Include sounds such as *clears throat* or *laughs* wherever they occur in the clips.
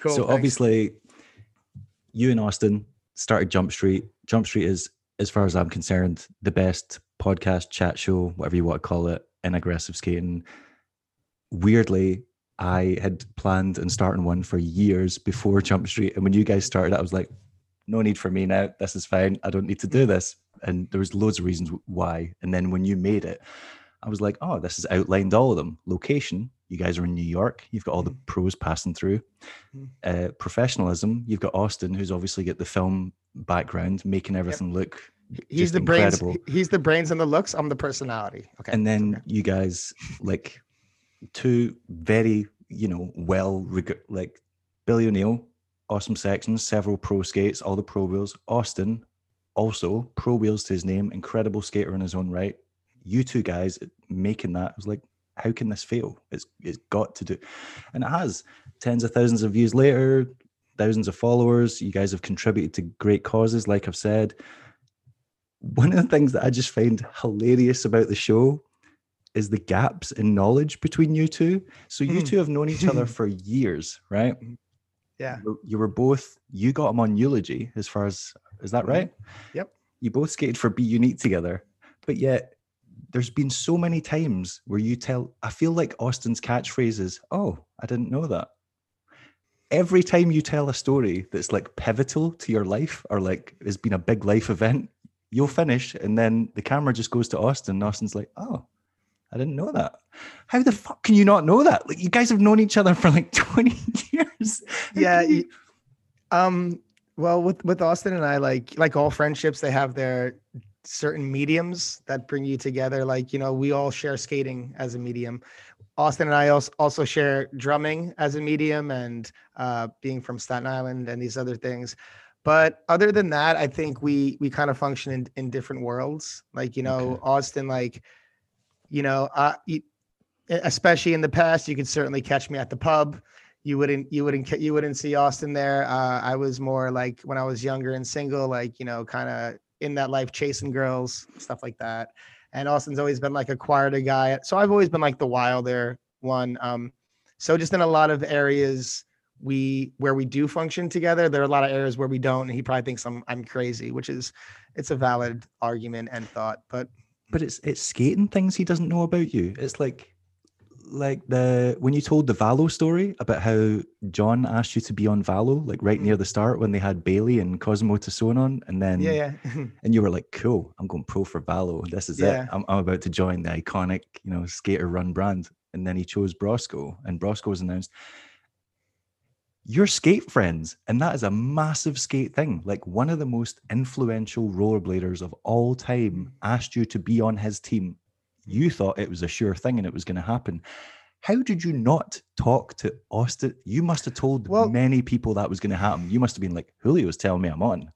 Cool, so thanks. obviously, you and Austin started Jump Street. Jump Street is, as far as I'm concerned, the best podcast, chat show, whatever you want to call it, in aggressive skating. Weirdly, I had planned and starting one for years before *laughs* Jump Street, and when you guys started, I was like, "No need for me now. This is fine. I don't need to do this." And there was loads of reasons why. And then when you made it, I was like, "Oh, this has outlined all of them. Location, you guys are in New York. You've got all the pros passing through. Mhm. Uh, professionalism, you've got Austin, who's obviously got the film background, making everything look. He's the brains. He's the brains and the looks. I'm the personality. Okay. And then okay. you guys, like, two very, you know, well, reg- like Billy O'Neill, awesome sections, several pro skates, all the pro wheels. Austin, also pro wheels to his name, incredible skater in his own right. You two guys making that I was like, how can this fail? It's it's got to do, and it has. Tens of thousands of views later, thousands of followers. You guys have contributed to great causes, like I've said. One of the things that I just find hilarious about the show is the gaps in knowledge between you two. So you Mm. two have known each other *laughs* for years, right? yeah. You- were both. You got him on Ulogy, as far as is that Mhm. right? Yep. You both skated for Be Unique together, but yet there's been so many times where you tell. I feel like Austin's catchphrase is, "Oh, I didn't know that." Every time you tell a story that's like pivotal to your life or like has been a big life event, you'll finish, and then the camera just goes to Austin. And Austin's like, "Oh, I didn't know that. How the fuck can you not know that? Like, you guys have known each other *laughs* for like 20 years. Yeah you- um well with with austin and i like like all friendships they have their certain mediums that bring you together like you know we all share skating as a medium. Austin and i also also share drumming as a medium and uh being from staten island and these other things. But other than that i think we we kind of function in, in different worlds. Like you know Okay. austin like you know uh especially in the past you could certainly catch me at the pub. You wouldn't you wouldn't you wouldn't see austin there. Uh i was more like when i was younger and single like you know kind of in that life chasing girls stuff like that. And austin's always been like a quieter guy. So i've always been like the wilder one. Um so just in a lot of areas we where we do function together there are a lot of areas where we don't and he probably thinks i'm i'm crazy which is it's a valid argument and thought but but it's it's skating things he doesn't know about you. It's like like the when you told the Valo story about how Jon asked you to be on Valo, like right near the mm. start when they had Bailey and Cosmo to Tasson on, and then yeah yeah *laughs* and you were like, "Cool, I'm going pro for Valo. This is Yeah. it. I'm, I'm about to join the iconic, you know, skater run brand." And then he chose Broskow, and Broskow was announced. Your skate friends, and that is a massive skate thing. Like one of the most influential rollerbladers of all time mm. asked you to be on his team. You thought it was a sure thing and it was going to happen. How did you not talk to Austin? You must have told Well- many people that was going to happen. You must have been like, Julio's telling me I'm on.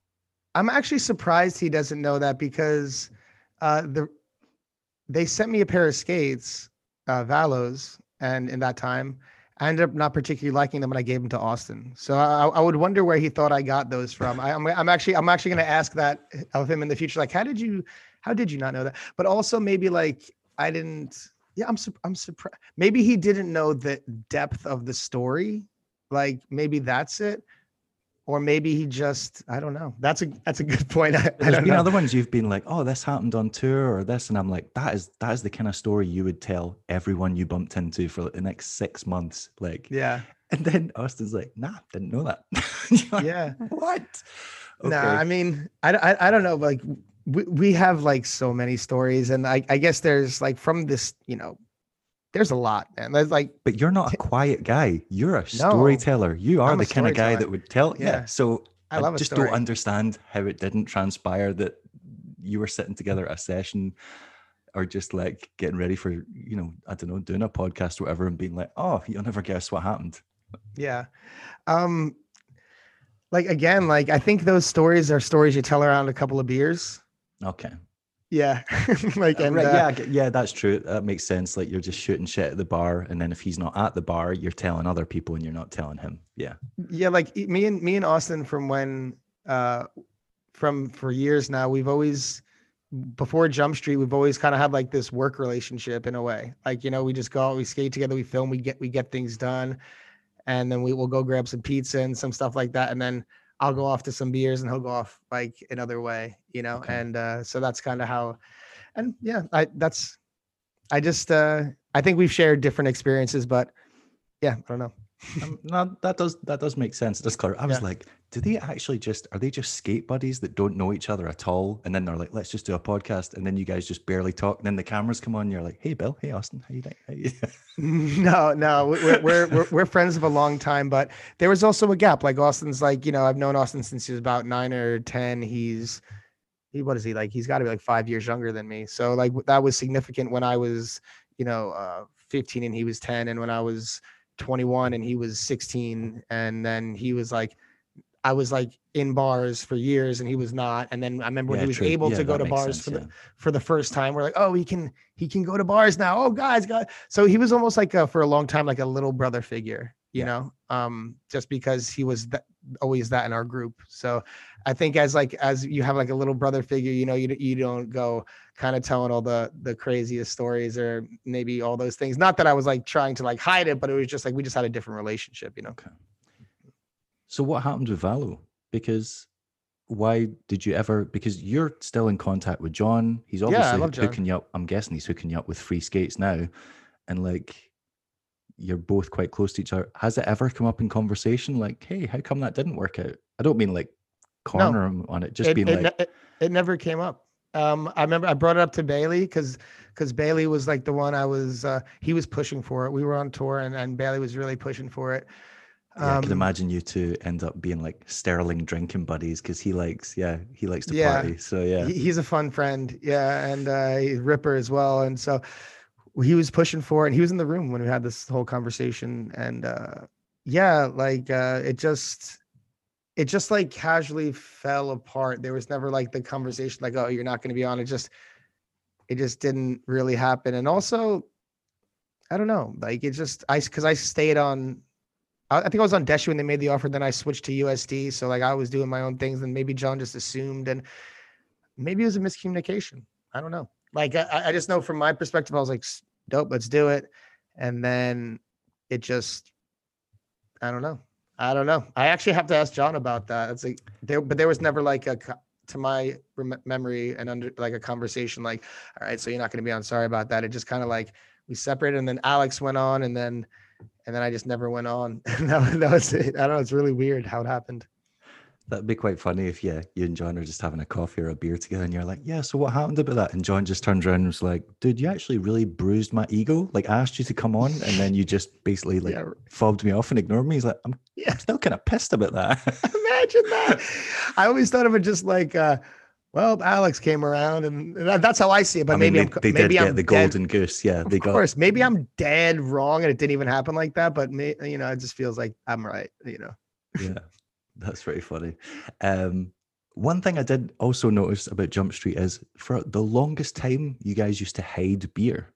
I'm actually surprised he doesn't know that because uh, the they sent me a pair of skates, uh, Valos, and in that time, I ended up not particularly liking them, and I gave them to Austin. So I, I would wonder where he thought I got those from. I, I'm, I'm actually I'm actually going to ask that of him in the future. Like, how did you how did you not know that? But also maybe like I didn't. Yeah, I'm I'm surprised. Maybe he didn't know the depth of the story. Like maybe that's it. Or maybe he just I don't know. That's a that's a good *laughs* point. I, I There's don't been know. other ones you've been like, oh, this happened on tour or this, and I'm like, that is that is the kind of story you would tell everyone you bumped into for like the next six months. Like, Yeah. and then Austin's like, nah, didn't know that. *laughs* Like, Yeah. what? No, I mean, I, I, I don't know. Like, we, we have like so many stories, and I, I guess there's like from this, you know, there's a lot, man. There's like, but you're not a quiet guy. You're a storyteller. You are I'm the kind of guy that would tell. Yeah. Yeah. So I love a just don't understand how it didn't transpire that you were sitting together at a session or just like getting ready for, you know, I don't know, doing a podcast or whatever and being like, oh, you'll never guess what happened. yeah, um, like again, like I think those stories are stories you tell around a couple of beers. Okay. Yeah, *laughs* like Uh, and right, uh, yeah, yeah, that's true. That makes sense. Like you're just shooting shit at the bar, and then if he's not at the bar, you're telling other people, and you're not telling him. Yeah, yeah like me and me and austin from when uh from for years now we've always before jump street we've always kind of had like this work relationship in a way like you know we just go out we skate together we film we get we get things done and then we will go grab some pizza and some stuff like that, and then I'll go off to some beers and he'll go off like another way, you know. Okay. And uh, so that's kind of how, and yeah, I that's, I just uh, I think we've shared different experiences, but yeah, I don't know. Um, no, that does that does make sense. That's clear. I was Yeah. like, do they actually just are they just skate buddies that don't know each other at all? And then they're like, let's just do a podcast, and then you guys just barely talk. And then the cameras come on, and you're like, hey Bill, hey Austin, how you doing? How you-" *laughs* no, no, we- we're, we're we're we're friends of a long time, but there was also a gap. Like Austin's, like you know, I've known Austin since he was about nine or ten. He's he what is he like? He's got to be like five years younger than me. So like that was significant when I was you know uh, fifteen and he was ten, and when I was twenty one and he was sixteen, and then he was like. I was like in bars for years and he was not. And then I remember when Yeah, he was true. able Yeah, to go to bars sense, for the yeah. for the first time. We're like, oh, he can he can go to bars now. Oh, guys, guys. So he was almost like a, for a long time like a little brother figure, you Yeah. know, um, just because he was that, always that in our group. So I think as like as you have like a little brother figure, you know, you you don't go kind of telling all the the craziest stories or maybe all those things. Not that I was like trying to like hide it, but it was just like we just had a different relationship, you know. So what happened with Valo? Because why did you ever? Because you're still in contact with Jon. He's obviously Jon. hooking you up. I'm guessing he's hooking you up with free skates now, and like you're both quite close to each other. Has it ever come up in conversation? Like, hey, how come that didn't work out? I don't mean like corner him on it, just it, being it, like, it, it never came up. Um, I remember I brought it up to Bailey because because Bailey was like the one I was uh, he was pushing for it. We were on tour and, and Bailey was really pushing for it. yeah, I can Um, imagine you two end up being like sterling drinking buddies because he likes, yeah, he likes to Yeah. party. So yeah, he- he's a fun friend, yeah, and uh, he's Ripper as well. And so he was pushing for it. And he was in the room when we had this whole conversation. And uh, yeah, like uh, it just it just like casually fell apart. There was never like the conversation like, oh, you're not going to be on. It just it just didn't really happen. And also, I don't know, like it just I because I stayed on. I I think I was on Deshu when they made the offer. Then I switched to USD. So like I was doing my own things, and maybe Jon just assumed, and maybe it was a miscommunication. I don't know. Like I, I just know from my perspective, I was like, dope, let's do it. And then it just, I don't know. I don't know. I actually have to ask Jon about that. It's like there, but there was never like a, to my rem- memory and under like a conversation like, all right, so you're not going to be on. Sorry about that. It just kind of like we separated, and then Alex went on, and then, and then I just never went on. *laughs* And that, that was it. I don't know. It's really weird how it happened. That'd be quite funny if yeah, you and Jon are just having a coffee or a beer together, and you're like, "Yeah, so what happened about that?" And Jon just turns around and was like, "Dude, you actually really bruised my ego. Like, I asked you to come on, and then you just basically like Yeah. fobbed me off and ignored me." He's like, "I'm, Yeah. I'm still kind of pissed about that." *laughs* Imagine that. I always thought of it just like, uh, well, Alex came around, and that, that's how I see it. But I mean, maybe they, I'm, they maybe did I'm get the dead- golden goose. Yeah, they Of got. course, maybe I'm dead wrong, and it didn't even happen like that. But may, you know, it just feels like I'm right. You know. yeah, that's pretty funny. Um, one thing I did also notice about Jump Street is for the longest time, you guys used to hide beer.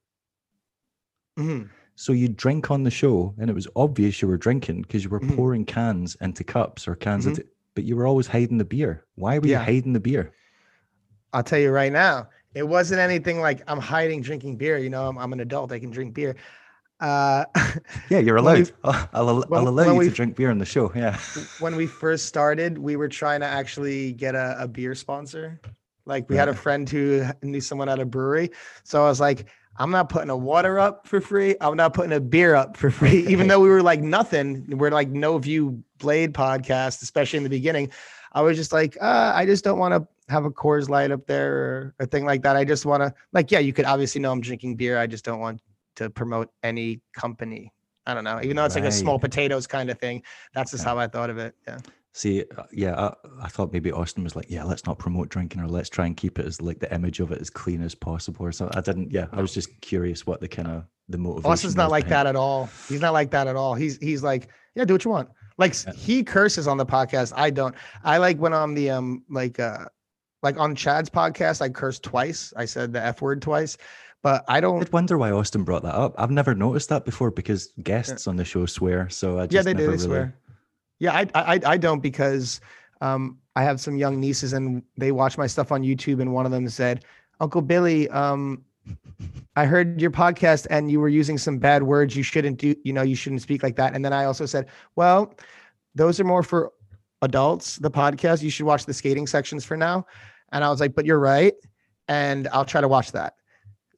Mhm. So you drink on the show, and it was obvious you were drinking because you were Mhm. pouring cans into cups or cans Mhm. into, but you were always hiding the beer. Why were Yeah. you hiding the beer? I'll tell you right now, it wasn't anything like I'm hiding drinking beer. You know, I'm, I'm an adult; I can drink beer. Uh, Yeah, you're *laughs* we- allowed. *laughs* I'll, I'll, allow you to drink beer on the show. Yeah. when we first started, we were trying to actually get a, a beer sponsor. Like we had a friend who knew someone at a brewery. So I was like, I'm not putting a water up for free. I'm not putting a beer up for free, *laughs* even though we were like nothing. We're like no view blade podcast, especially in the beginning. I was just like, uh, I just don't want to have a Coors Light up there or a thing like that. I just want to like, yeah, you could obviously know I'm drinking beer. I just don't want to promote any company. I don't know, even though it's like a small potatoes kind of thing. That's just Okay. how I thought of it. Yeah. See, uh, yeah, I, I thought maybe Austin was like, yeah, let's not promote drinking or let's try and keep it as like the image of it as clean as possible or something. I didn't, yeah, I was just curious what the kind of the motivation. Austin's not like behind that at all. He's not like that at all. He's he's like, yeah, do what you want. Like Yeah. he curses on the podcast. I don't. I like went on the um like uh like on Chad's podcast. I cursed twice. I said the f word twice, but I I don't. did wonder why Austin brought that up. I've never noticed that before because guests on the show swear. So I just Yeah, they do. They really, swear. Yeah, I, I I don't because um I have some young nieces and they watch my stuff on YouTube and one of them said, Uncle Billy, um I heard your podcast and you were using some bad words. You shouldn't do, you know, you shouldn't speak like that. And then I also said, well, those are more for adults, the podcast. You should watch the skating sections for now. And I was like, but you're right. And I'll try to watch that.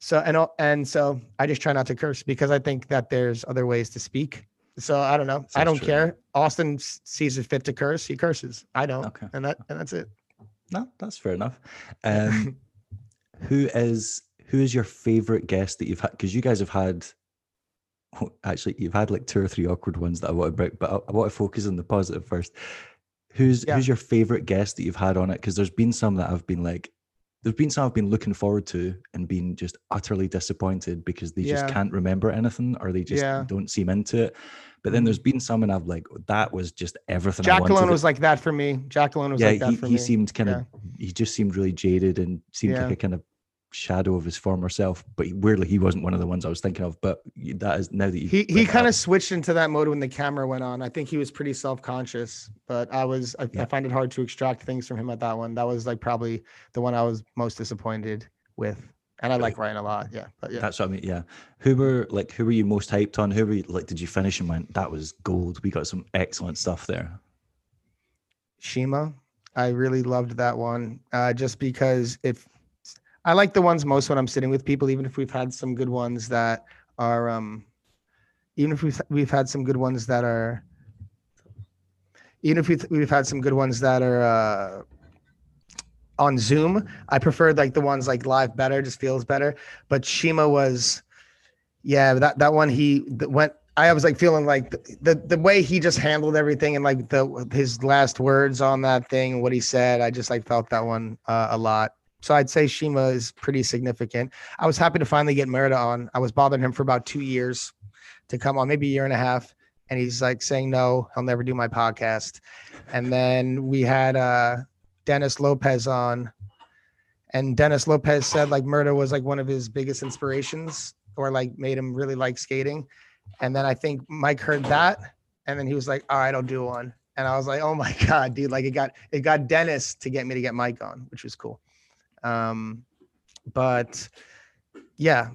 So, and, and so I just try not to curse because I think that there's other ways to speak. So I don't know. I don't true. care. Austin sees it fit to curse. He curses. I don't. Okay. And that, and that's it. No, that's fair enough. *laughs* Um, who is who is your favorite guest that you've had? Because you guys have had, actually, you've had like two or three awkward ones that I want to break, but I, I want to focus on the positive first. Who's yeah. who's your favorite guest that you've had on it? Because there's been some that I've been like, there's been some I've been looking forward to and been just utterly disappointed because they yeah. just can't remember anything or they just yeah. don't seem into it. But then there's mm-hmm. been some and I've like that was just everything. Jacqueline was like that for me. Jacqueline was yeah, like that he, for he me. seemed kind of he just seemed really jaded and seemed like a kind of shadow of his former self. But weirdly, he wasn't one of the ones I was thinking of. But that is now that you he he kind of switched into that mode when the camera went on. I think he was pretty self conscious, but I was I, yeah. I, find it hard to extract things from him at that one. That was like probably the one I was most disappointed with. And I like Ryan a lot. Yeah. But yeah. That's what I mean. Yeah. Who were like who were you most hyped on? Who were you, like did you finish and went, that was gold. We got some excellent stuff there. Shima. I really loved that one. Uh, just because if I like the ones most when I'm sitting with people, even if we've had some good ones that are, um, even if we've we've had some good ones that are, even if we've we've had some good ones that are uh, on Zoom. I preferred like the ones like live better, just feels better. But Shima was, yeah, that that one he went. I was like feeling like the, the, the way he just handled everything and like the his last words on that thing, what he said. I just like felt that one uh, a lot. So I'd say Shima is pretty significant. I was happy to finally get Merida on. I was bothering him for about two years to come on, maybe a year and a half. And he's like saying no, he'll never do my podcast. And then we had uh, Dennis Lopez on. And Dennis Lopez said like Murda was like one of his biggest inspirations or like made him really like skating. And then I think Mike heard that. And then he was like, all right, I'll do one. And I was like, oh my *laughs* God, dude. Like it got it got Dennis to get me to get Mike on, which was cool. Um, but yeah.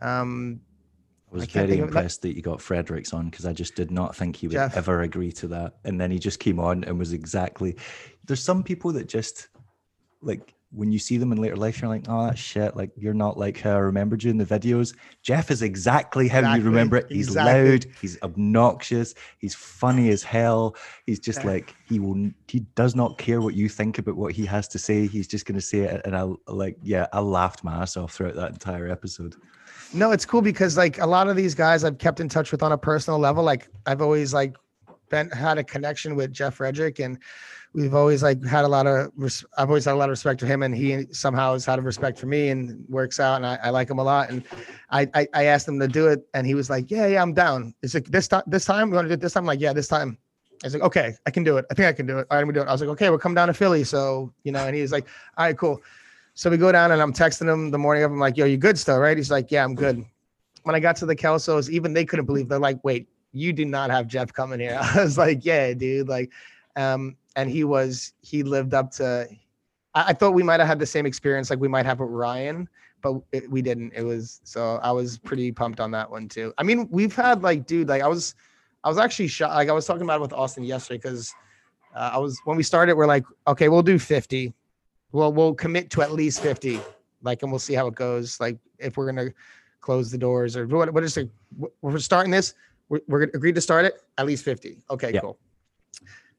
Um, I was I very impressed that. that you got Fredericks on because I just did not think he would Jeff. ever agree to that. And then he just came on and was exactly. There's some people that just like when you see them in later life, you're like, oh, that shit. Like, you're not like how I remembered you in the videos. Jeff is exactly how exactly. you remember it. He's exactly. loud, he's obnoxious, he's funny as hell. He's just like, he will, he does not care what you think about what he has to say. He's just going to say it. And I like, yeah, I laughed my ass off throughout that entire episode. No, it's cool because like a lot of these guys I've kept in touch with on a personal level. Like, I've always like been, had a connection with Jeff Frederick and, we've always like had a lot of res- I've always had a lot of respect for him and he somehow has had a respect for me and works out and I, I like him a lot and I, I, I asked him to do it and he was like yeah yeah I'm down. It's like this time this time we want to do it this time? I'm like yeah this time. I was like okay I can do it. I think I can do it. All right gonna do it. I was like okay we'll come down to Philly. So you know and he's like all right cool. So we go down and I'm texting him the morning of I'm like yo you good still right? He's like yeah I'm good. When I got to the Kelsos even they couldn't believe they're like wait you do not have Jeff coming here. *laughs* I was like yeah dude like um and he was he lived up to. I, I thought we might have had the same experience like we might have with Ryan, but it, we didn't. It was so I was pretty pumped on that one too. I mean, we've had like, dude, like I was, I was actually shocked. Like I was talking about it with Austin yesterday because uh, I was when we started, we're like, okay, we'll do fifty. Well, we'll commit to at least fifty, like, and we'll see how it goes. Like if we're gonna close the doors or what? What is it? We're starting this. We're, we're agreed to start it at least fifty. Okay, cool.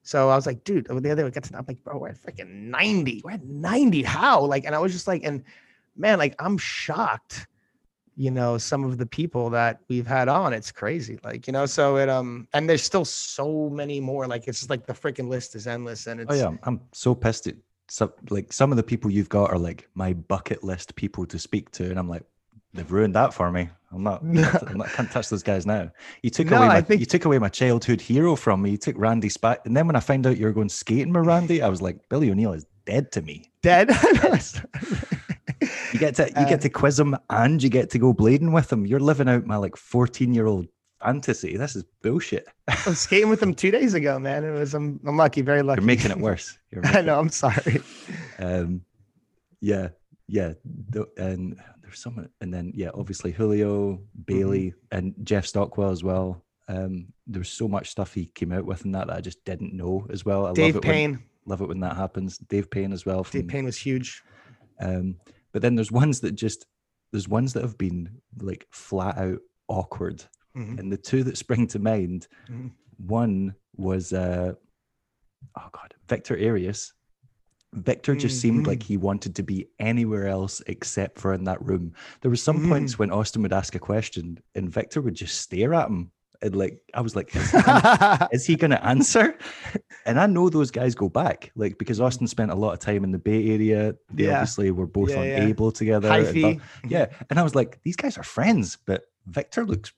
So I was like, dude, the other day we got to, I'm like, bro, we're at freaking 90. We're at 90. How? Like, and I was just like, and man, like, I'm shocked, you know, some of the people that we've had on. It's crazy. Like, you know, so it, um, and there's still so many more. Like, it's just like the freaking list is endless. And it's, oh, yeah. I'm so pissed at some, like, some of the people you've got are like my bucket list people to speak to. And I'm like, they've ruined that for me. I'm not, I'm not, I can't touch those guys now. You took no, away my, think... you took away my childhood hero from me. You took Randy Spat, and then when I found out you were going skating with Randy, I was like, Billy O'Neill is dead to me. Dead. *laughs* you get to you uh, get to quiz him, and you get to go blading with him. You're living out my like 14 year old fantasy. This is bullshit. I was skating with him two days ago, man. It was I'm, I'm lucky, very lucky. You're making it worse. *laughs* I know. I'm sorry. Um, yeah, yeah, and there's someone, and then yeah, obviously Julio, Bailey, mm-hmm. and Jeff Stockwell as well. Um, there's so much stuff he came out with in that that I just didn't know as well. I Dave love Payne, when, love it when that happens. Dave Payne as well. From, Dave Payne was huge. Um, but then there's ones that just there's ones that have been like flat out awkward, mm-hmm. and the two that spring to mind, mm-hmm. one was uh, oh god, Victor Arias Victor just mm-hmm. seemed like he wanted to be anywhere else except for in that room. There were some mm. points when Austin would ask a question and Victor would just stare at him. And like I was like, is he, gonna, *laughs* is he gonna answer? And I know those guys go back, like because Austin spent a lot of time in the Bay Area. They yeah. obviously were both yeah, on yeah. Able together. And yeah. And I was like, these guys are friends, but Victor looks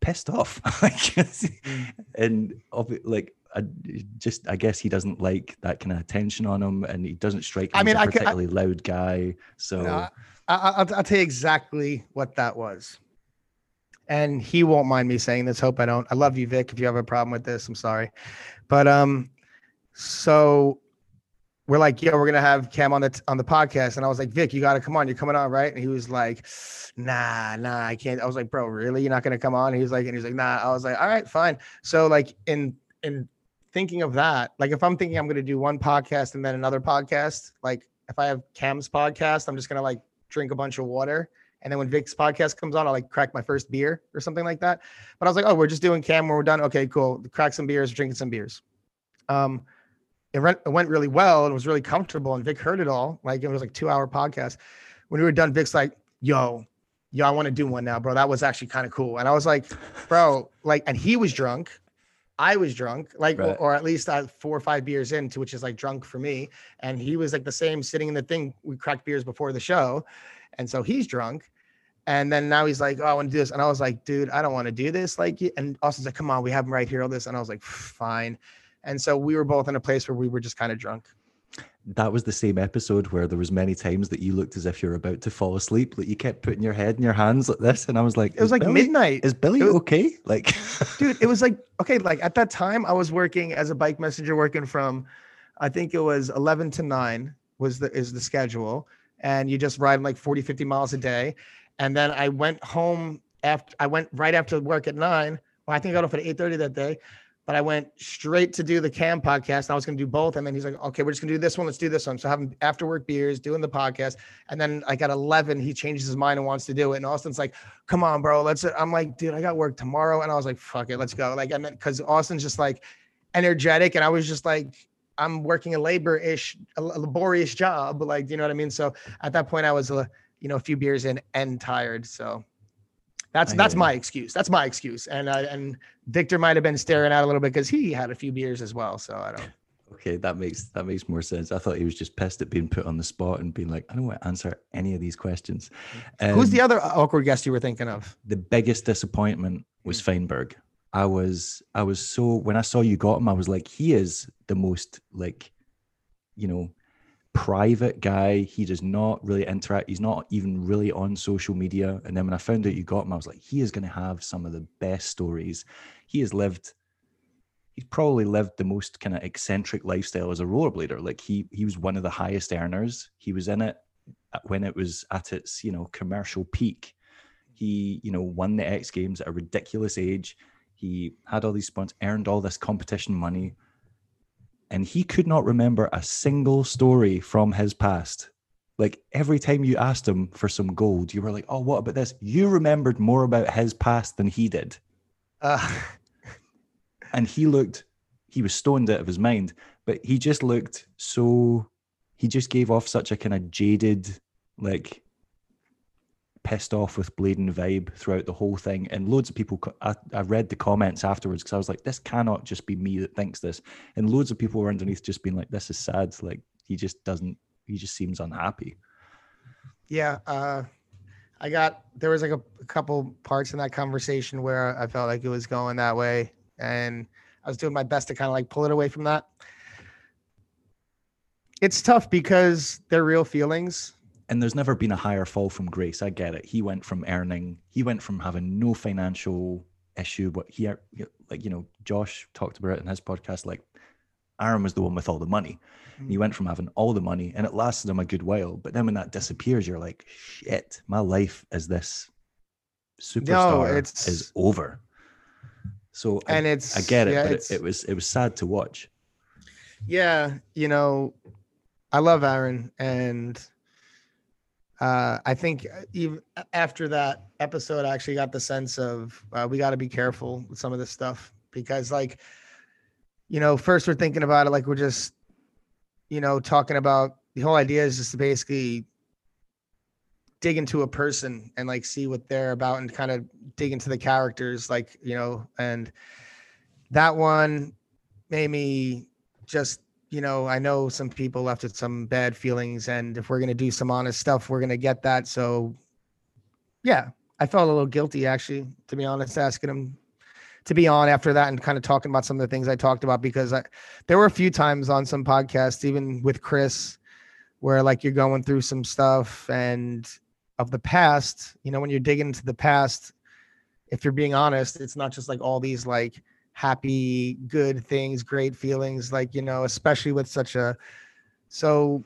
pissed off. *laughs* like, *laughs* mm. and like I just I guess he doesn't like that kind of attention on him, and he doesn't strike me I mean, as a particularly I, loud guy. So no, I, will I'll tell you exactly what that was, and he won't mind me saying this. Hope I don't. I love you, Vic. If you have a problem with this, I'm sorry, but um, so we're like, yo, we're gonna have Cam on the on the podcast, and I was like, Vic, you got to come on. You're coming on, right? And he was like, Nah, nah, I can't. I was like, bro, really? You're not gonna come on? He was like, and he's like, Nah. I was like, all right, fine. So like in in thinking of that, like if I'm thinking I'm going to do one podcast and then another podcast, like if I have Cam's podcast, I'm just going to like drink a bunch of water. And then when Vic's podcast comes on, I'll like crack my first beer or something like that. But I was like, oh, we're just doing Cam when we're done. Okay, cool. Crack some beers, drinking some beers. Um, it, went, it went really well and was really comfortable. And Vic heard it all. Like it was like two hour podcast. When we were done, Vic's like, yo, yo, I want to do one now, bro. That was actually kind of cool. And I was like, bro, like, and he was drunk. I was drunk, like, right. or, or, at least uh, four or five beers into, which is like drunk for me. And he was like the same sitting in the thing. We cracked beers before the show. And so he's drunk. And then now he's like, oh, I want to do this. And I was like, dude, I don't want to do this. Like, and Austin's like, come on, we have him right here, all this. And I was like, fine. And so we were both in a place where we were just kind of drunk that was the same episode where there was many times that you looked as if you're about to fall asleep. Like you kept putting your head in your hands like this, and I was like, it was like Billy, midnight. Is Billy was, okay? *laughs* Like, dude, it was like okay. Like at that time, I was working as a bike messenger, working from, I think it was eleven to nine was the is the schedule, and you just ride like 40, 50 miles a day, and then I went home after I went right after work at nine. Well, I think I got off at eight thirty that day but I went straight to do the Cam podcast. I was going to do both. And then he's like, okay, we're just going to do this one. Let's do this one. So having after work beers, doing the podcast. And then I got 11, he changes his mind and wants to do it. And Austin's like, come on, bro. Let's, I'm like, dude, I got work tomorrow. And I was like, fuck it, let's go. Like, I then because Austin's just like energetic. And I was just like, I'm working a labor ish, a laborious job. Like, you know what I mean? So at that point, I was, a, you know, a few beers in and tired. So that's that's my excuse. That's my excuse. And uh, and Victor might have been staring out a little bit because he had a few beers as well. So I don't. *laughs* Okay, that makes that makes more sense. I thought he was just pissed at being put on the spot and being like, I don't want to answer any of these questions. Um, Who's the other awkward guest you were thinking of? The biggest disappointment was hmm. Feinberg. I was I was so when I saw you got him, I was like, he is the most like, you know, private guy. He does not really interact. He's not even really on social media. And then when I found out you got him, I was like, he is going to have some of the best stories. He has lived. He's probably lived the most kind of eccentric lifestyle as a rollerblader. Like he he was one of the highest earners. He was in it when it was at its you know commercial peak. He you know won the X Games at a ridiculous age. He had all these sponsors, earned all this competition money and he could not remember a single story from his past. Like every time you asked him for some gold, you were like, "Oh, what about this?" You remembered more about his past than he did. Uh. *laughs* and he looked, he was stoned out of his mind, but he just looked so. He just gave off such a kind of jaded, like pissed off with Bladen vibe throughout the whole thing. And loads of people, I, I read the comments afterwards because I was like, this cannot just be me that thinks this. And loads of people were underneath just being like, this is sad. Like, he just doesn't, he just seems unhappy. Yeah. Uh, I got, there was like a, a couple parts in that conversation where I felt like it was going that way. And I was doing my best to kind of like pull it away from that. It's tough because they're real feelings and there's never been a higher fall from grace. I get it. He went from earning, he went from having no financial issue, but he, like, you know, Josh talked about it in his podcast. Like, Aaron was the one with all the money. Mm. He went from having all the money and it lasted him a good while. But then when that disappears, you're like, shit, my life as this superstar it's- is over. So I, and it's I get it, yeah, but it, it was it was sad to watch. yeah you know i love aaron and uh i think even after that episode i actually got the sense of uh, we got to be careful with some of this stuff because like you know first we're thinking about it like we're just you know talking about the whole idea is just to basically dig into a person and like see what they're about and kind of dig into the characters like you know and that one made me just you know i know some people left with some bad feelings and if we're to do some honest stuff we're to get that. So yeah i felt a little guilty actually to be honest asking him to be on after that and kind of talking about some of the things i talked about because I, there were a few times on some podcasts even with chris where like you're going through some stuff and of the past you know when you're digging into the past if you're being honest it's not just like all these like happy good things great feelings like you know especially with such a so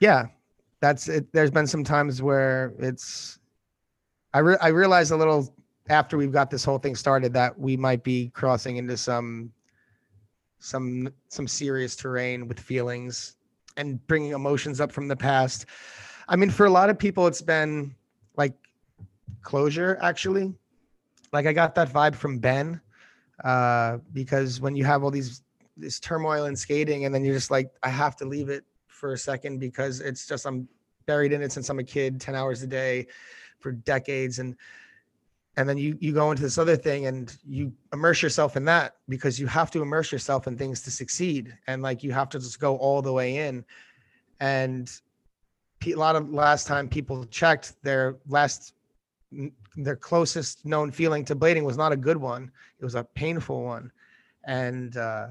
yeah that's it. There's been some times where it's i re- i realized a little after we've got this whole thing started that we might be crossing into some some some serious terrain with feelings and bringing emotions up from the past. I mean for a lot of people it's been like closure actually. Like i got that vibe from ben uh, because when you have all these this turmoil in skating and then you're just like i have to leave it for a second because it's just i'm buried in it since i'm a kid 10 hours a day for decades. And and then you you go into this other thing and you immerse yourself in that because you have to immerse yourself in things to succeed. And like you have to just go all the way in. And a lot of last time people checked their last their closest known feeling to blading was not a good one it was a painful one. And uh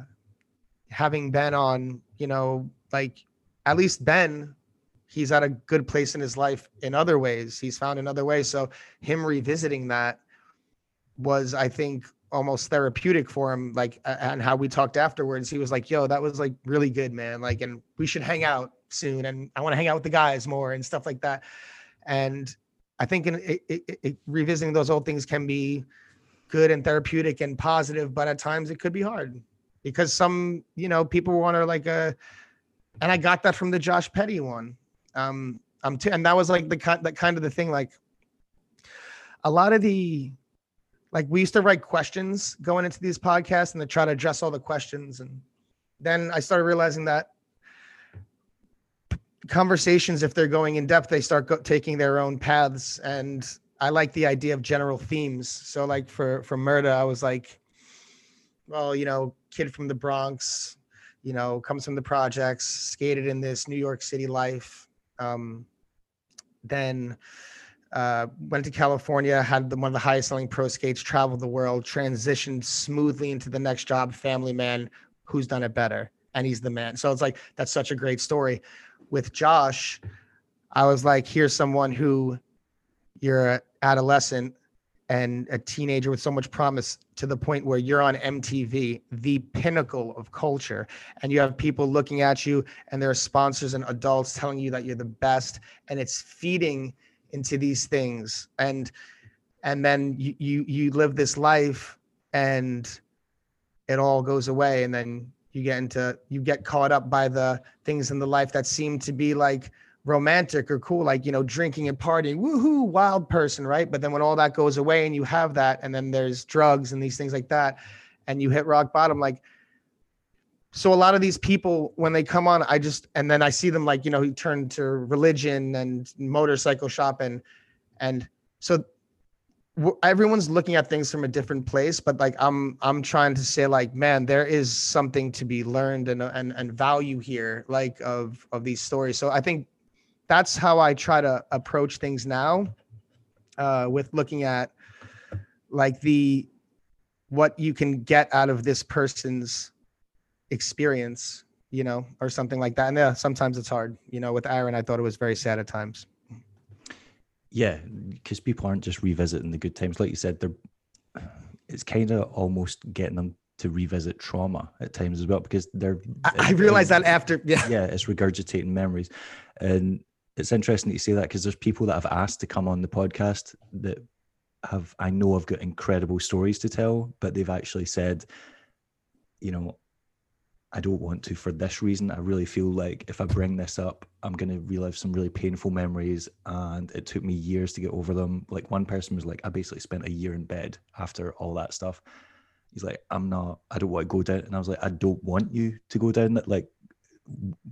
having ben on you know like at least ben he's at a good place in his life in other ways he's found in other ways so him revisiting that was i think almost therapeutic for him like and how we talked afterwards he was like yo that was like really good man like and we should hang out soon and i want to hang out with the guys more and stuff like that. And i think in it, it, it, revisiting those old things can be good and therapeutic and positive but at times it could be hard because some you know people want to like a and i got that from the josh petty one. Um i'm t- and that was like the kind that kind of the thing like a lot of the like we used to write questions going into these podcasts and to try to address all the questions and then i started realizing that conversations if they're going in depth they start go- taking their own paths and i like the idea of general themes so like for for murder i was like well you know kid from the bronx you know comes from the projects skated in this new york city life um then uh, went to California, had the, one of the highest selling pro skates, traveled the world, transitioned smoothly into the next job, family man, who's done it better, and he's the man. So it's like that's such a great story. With Josh, I was like, here's someone who you're an adolescent and a teenager with so much promise to the point where you're on MTV, the pinnacle of culture, and you have people looking at you, and there are sponsors and adults telling you that you're the best, and it's feeding into these things. And and then you you, you live this life and it all goes away. And then you get into you get caught up by the things in the life that seem to be like romantic or cool like you know drinking and partying. Woohoo wild person right? But then when all that goes away and you have that and then there's drugs and these things like that and you hit rock bottom like so a lot of these people when they come on i just and then i see them like you know he turned to religion and motorcycle shop and so everyone's looking at things from a different place but like i'm i'm trying to say like man there is something to be learned and and, and value here like of of these stories so i think that's how i try to approach things now uh with looking at like the what you can get out of this person's experience, you know, or something like that. And yeah, sometimes it's hard. You know, with Aaron, I thought it was very sad at times. Yeah, because people aren't just revisiting the good times, like you said. They're uh, it's kind of almost getting them to revisit trauma at times as well because they're I, I realized that after yeah yeah it's regurgitating memories and it's interesting that you say that because there's people that have asked to come on the podcast that have I know I've got incredible stories to tell, but they've actually said, you know, I don't want to for this reason. I really feel like if I bring this up, I'm going to relive some really painful memories. And it took me years to get over them. Like one person was like, I basically spent a year in bed after all that stuff. He's like, I'm not, I don't want to go down. And I was like, I don't want you to go down that. Like,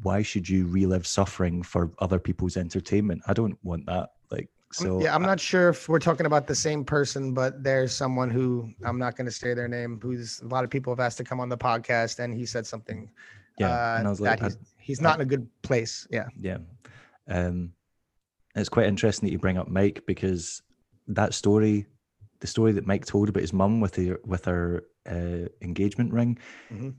why should you relive suffering for other people's entertainment? I don't want that. Like, so yeah, I'm not sure if we're talking about the same person, but there's someone who I'm not going to say their name. Who's a lot of people have asked to come on the podcast, and he said something. Yeah, uh, and I was like, he's, he's not I, in a good place. Yeah, yeah. Um, it's quite interesting that you bring up Mike because that story, the story that Mike told about his mum with her with her uh, engagement ring, mm-hmm.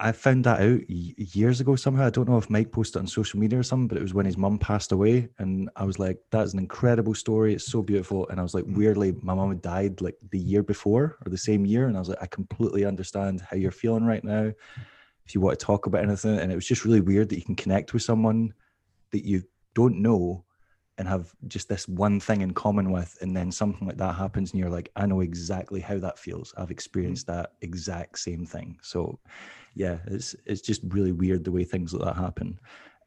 I found that out years ago somehow. I don't know if Mike posted on social media or something, but it was when his mum passed away. And I was like, that's an incredible story. It's so beautiful. And I was like, mm. weirdly, my mum had died like the year before or the same year. And I was like, I completely understand how you're feeling right now. If you want to talk about anything. And it was just really weird that you can connect with someone that you don't know and have just this one thing in common with and then something like that happens and you're like i know exactly how that feels i've experienced mm. that exact same thing so yeah it's it's just really weird the way things like that happen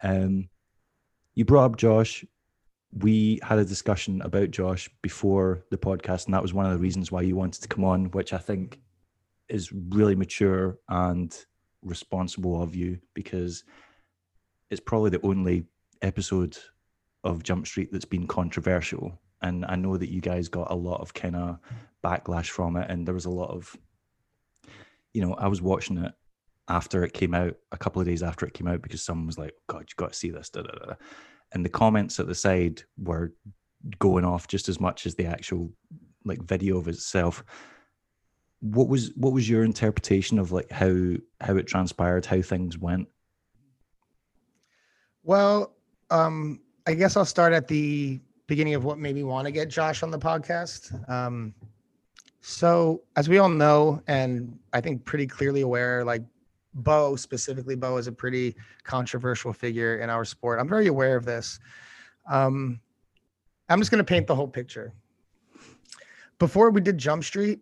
um you brought up josh we had a discussion about josh before the podcast and that was one of the reasons why you wanted to come on which i think is really mature and responsible of you because it's probably the only episode of Jump Street that's been controversial. And I know that you guys got a lot of kind of backlash from it. And there was a lot of, you know, I was watching it after it came out, a couple of days after it came out, because someone was like, God, you got to see this. Da, da, da. And the comments at the side were going off just as much as the actual like video of itself what was what was your interpretation of like how how it transpired how things went well um I guess I'll start at the beginning of what made me want to get Josh on the podcast. Um, so, as we all know, and I think pretty clearly aware, like Bo specifically, Bo is a pretty controversial figure in our sport. I'm very aware of this. Um, I'm just going to paint the whole picture. Before we did Jump Street,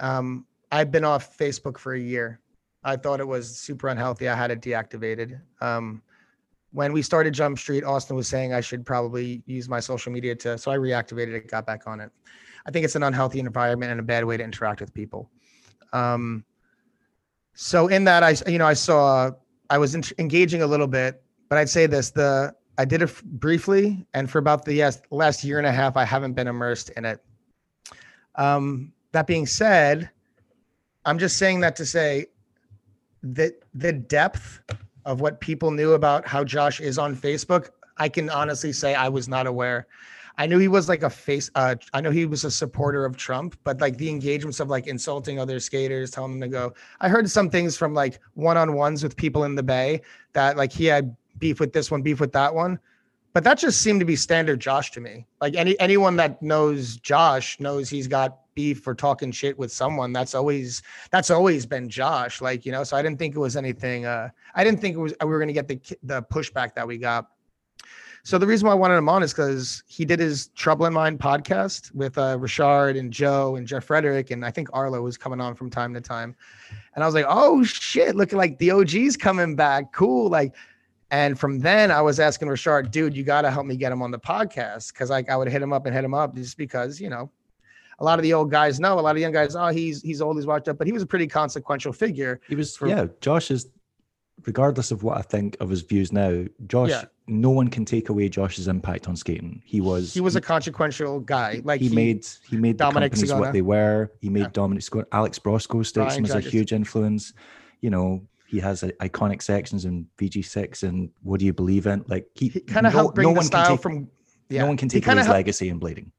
um, I've been off Facebook for a year. I thought it was super unhealthy. I had it deactivated. Um, when we started Jump Street, Austin was saying I should probably use my social media to, so I reactivated it, got back on it. I think it's an unhealthy environment and a bad way to interact with people. Um, so in that, I, you know, I saw, I was in, engaging a little bit, but I'd say this, the, I did it briefly. And for about the yes, last year and a half, I haven't been immersed in it. Um, that being said, I'm just saying that to say that the depth of what people knew about how Josh is on Facebook, I can honestly say I was not aware. I knew he was like a face. Uh, I know he was a supporter of Trump, but like the engagements of like insulting other skaters, telling them to go. I heard some things from like one-on-ones with people in the Bay that like he had beef with this one, beef with that one, but that just seemed to be standard Josh to me. Like any anyone that knows Josh knows he's got beef for talking shit with someone. That's always that's always been Josh. Like you know, so I didn't think it was anything. Uh, I didn't think it was we were gonna get the the pushback that we got. So the reason why I wanted him on is because he did his Trouble in Mind podcast with uh, Richard and Joe and Jeff Frederick, and I think Arlo was coming on from time to time. And I was like, oh shit, looking like the OG's coming back. Cool. Like, and from then I was asking Richard, dude, you got to help me get him on the podcast. Cause like I would hit him up and hit him up just because, you know, a lot of the old guys know, a lot of young guys, oh, he's he's old, he's watched up, but he was a pretty consequential figure. He was, for, yeah. Josh is, regardless of what I think of his views now, Josh, yeah. No one can take away Josh's impact on skating. He was he was a consequential guy. Like he, he made he made Dominic the companies what they were. He made yeah. Dominic Scott, Alex Broskow stakes him as a huge influence. You know, he has a, iconic sections in VG6 and What Do You Believe in? Like he, he kind of no, helped bring no the style take, from. Yeah. No one can take away his helped, legacy in blading.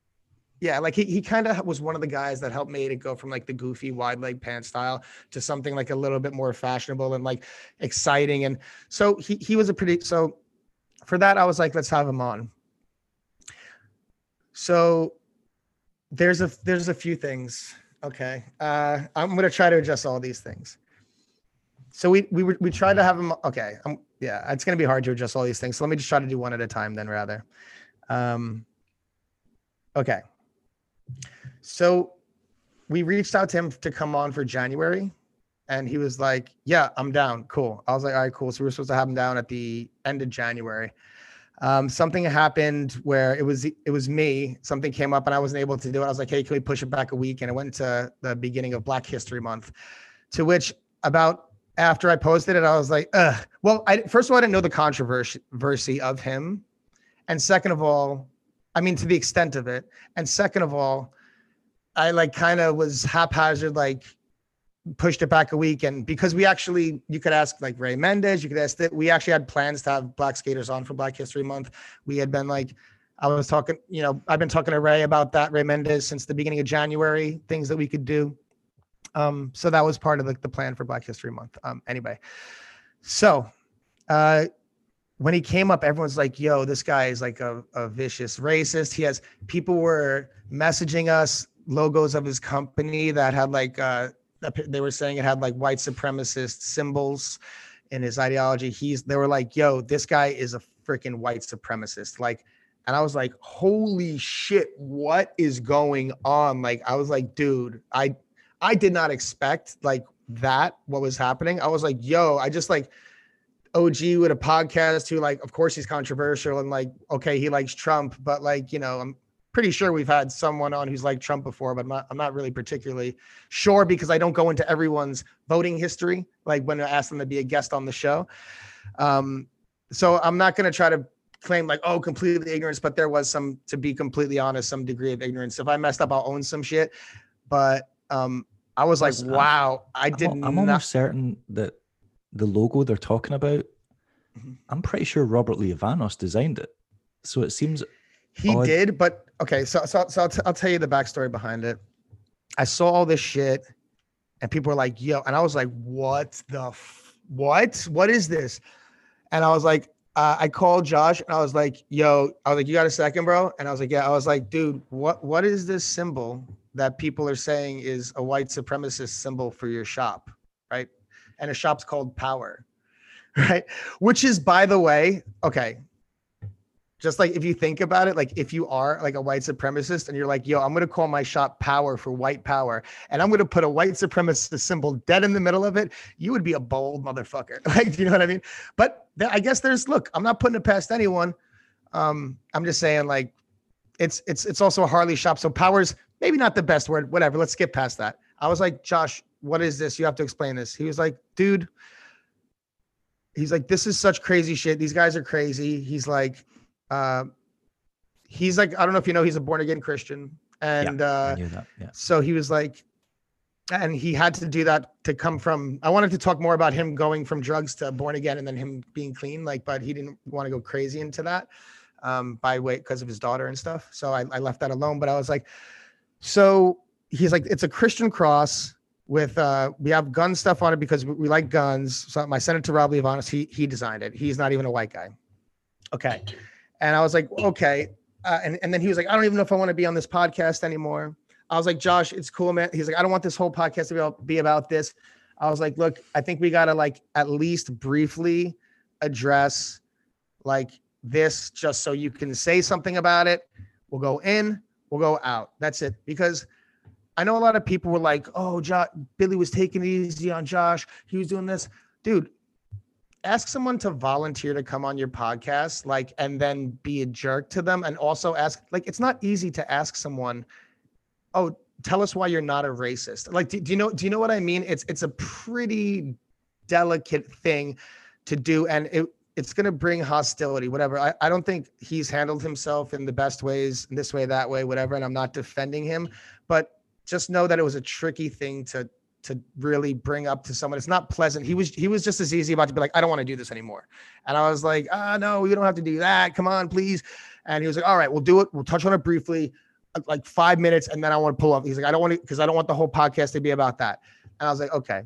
Yeah, like he, he kind of was one of the guys that helped made it go from like the goofy wide leg pant style to something like a little bit more fashionable and like exciting. And so he he was a pretty so for that I was like, let's have him on. So there's a there's a few things. Okay. Uh I'm gonna try to adjust all these things. so we we we tried to have him. Okay, um, yeah, it's gonna be hard to adjust all these things. So let me just try to do one at a time, then rather. Um, okay. So we reached out to him to come on for January, and he was like, "Yeah, I'm down. Cool." I was like, "All right, cool." So we were supposed to have him down at the end of January. Um, something happened where it was it was me. Something came up and I wasn't able to do it. I was like, "Hey, can we push it back a week?" And it went to the beginning of Black History Month. To which about after I posted it, I was like, Ugh. well, I first of all, I didn't know the controversy of him. And second of all, I mean, to the extent of it. And second of all, I like kind of was haphazard, like pushed it back a week. And because we actually, you could ask like Ray Mendez, you could ask that we actually had plans to have black skaters on for Black History Month. We had been like, I was talking, you know, I've been talking to Ray about that, Ray Mendez, since the beginning of January, things that we could do. Um, so that was part of the, the plan for Black History Month. Um, anyway, so uh, when he came up, everyone's like, yo, this guy is like a, a vicious racist. He has people were messaging us logos of his company that had like, uh, they were saying it had like white supremacist symbols in his ideology. He's, they were like, yo, this guy is a freaking white supremacist. Like, and I was like, holy shit, what is going on? Like, I was like, dude, I I did not expect like that what was happening. I was like, yo, I just like OG with a podcast who like of course he's controversial and like okay, he likes Trump, but like, you know, I'm pretty sure we've had someone on who's like Trump before, but I'm not, I'm not really particularly sure because I don't go into everyone's voting history like when I ask them to be a guest on the show. Um, so I'm not going to try to claim like oh completely ignorance, but there was some to be completely honest some degree of ignorance. If I messed up, I'll own some shit. But um, I was like, wow, I didn't. I'm, I'm almost certain that the logo they're talking about, mm-hmm. I'm pretty sure Robert Lee Avanos designed it. So it seems he odd. did, but okay. So so so I'll, t- I'll tell you the backstory behind it. I saw all this shit, and people were like, "Yo," and I was like, "What the f- what? What is this?" And I was like, uh, I called Josh, and I was like, "Yo," I was like, "You got a second, bro?" And I was like, "Yeah." I was like, "Dude, what what is this symbol that people are saying is a white supremacist symbol for your shop, right? And a shop's called Power, *laughs* right? Which is, by the way, okay. Just like if you think about it, like if you are like a white supremacist and you're like, yo, I'm gonna call my shop Power for white power, and I'm gonna put a white supremacist symbol dead in the middle of it, you would be a bold motherfucker. *laughs* Like, do you know what I mean? But th- I guess there's look, I'm not putting it past anyone. Um, I'm just saying, like, it's it's it's also a Harley shop. So Power's maybe not the best word, whatever. Let's skip past that. I was like, Josh, what is this? You have to explain this. He was like, dude, he's like, this is such crazy shit. These guys are crazy. He's like, uh, he's like, I don't know if you know, he's a born again Christian. And yeah, uh, yeah. so he was like, and he had to do that to come from i wanted to talk more about him going from drugs to born again and then him being clean like but he didn't want to go crazy into that um by way because of his daughter and stuff so I, I left that alone but i was like so he's like, it's a Christian cross with uh we have gun stuff on it because we, we like guns. So I sent it to Rob Levanis. He he designed it. He's not even a white guy. Okay. And I was like, okay. Uh, and, and then he was like, I don't even know if I want to be on this podcast anymore. I was like, Josh, it's cool, man. He's like, I don't want this whole podcast to be about, be about this. I was like, look, I think we gotta like at least briefly address like this just so you can say something about it. We'll go in, we'll go out. That's it. Because I know a lot of people were like, "Oh, jo- Billy was taking it easy on Josh. He was doing this." Dude, ask someone to volunteer to come on your podcast like and then be a jerk to them and also ask like it's not easy to ask someone, "Oh, tell us why you're not a racist." Like do, do you know do you know what I mean? It's it's a pretty delicate thing to do and it it's going to bring hostility, whatever. I, I don't think he's handled himself in the best ways, this way, that way, whatever. And I'm not defending him, but just know that it was a tricky thing to to really bring up to someone. It's not pleasant. He was he was just as easy about to be like, I don't want to do this anymore. And I was like, ah, oh, no, we don't have to do that. Come on, please. And he was like, all right, we'll do it. We'll touch on it briefly, like five minutes, and then I want to pull up. He's like, I don't want to because I don't want the whole podcast to be about that. And I was like, okay.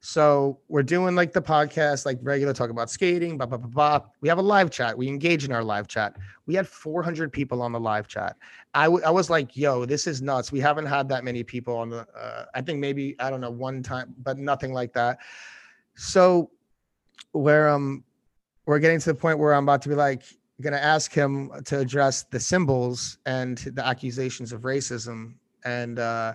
So we're doing like the podcast, like regular talk about skating, blah, blah, blah, blah. We have a live chat. We engage in our live chat. We had 400 people on the live chat. I, w- I was like, yo, this is nuts. We haven't had that many people on the, uh, I think maybe, I don't know, one time, but nothing like that. So where um we're getting to the point where I'm about to be like gonna ask him to address the symbols and the accusations of racism. And uh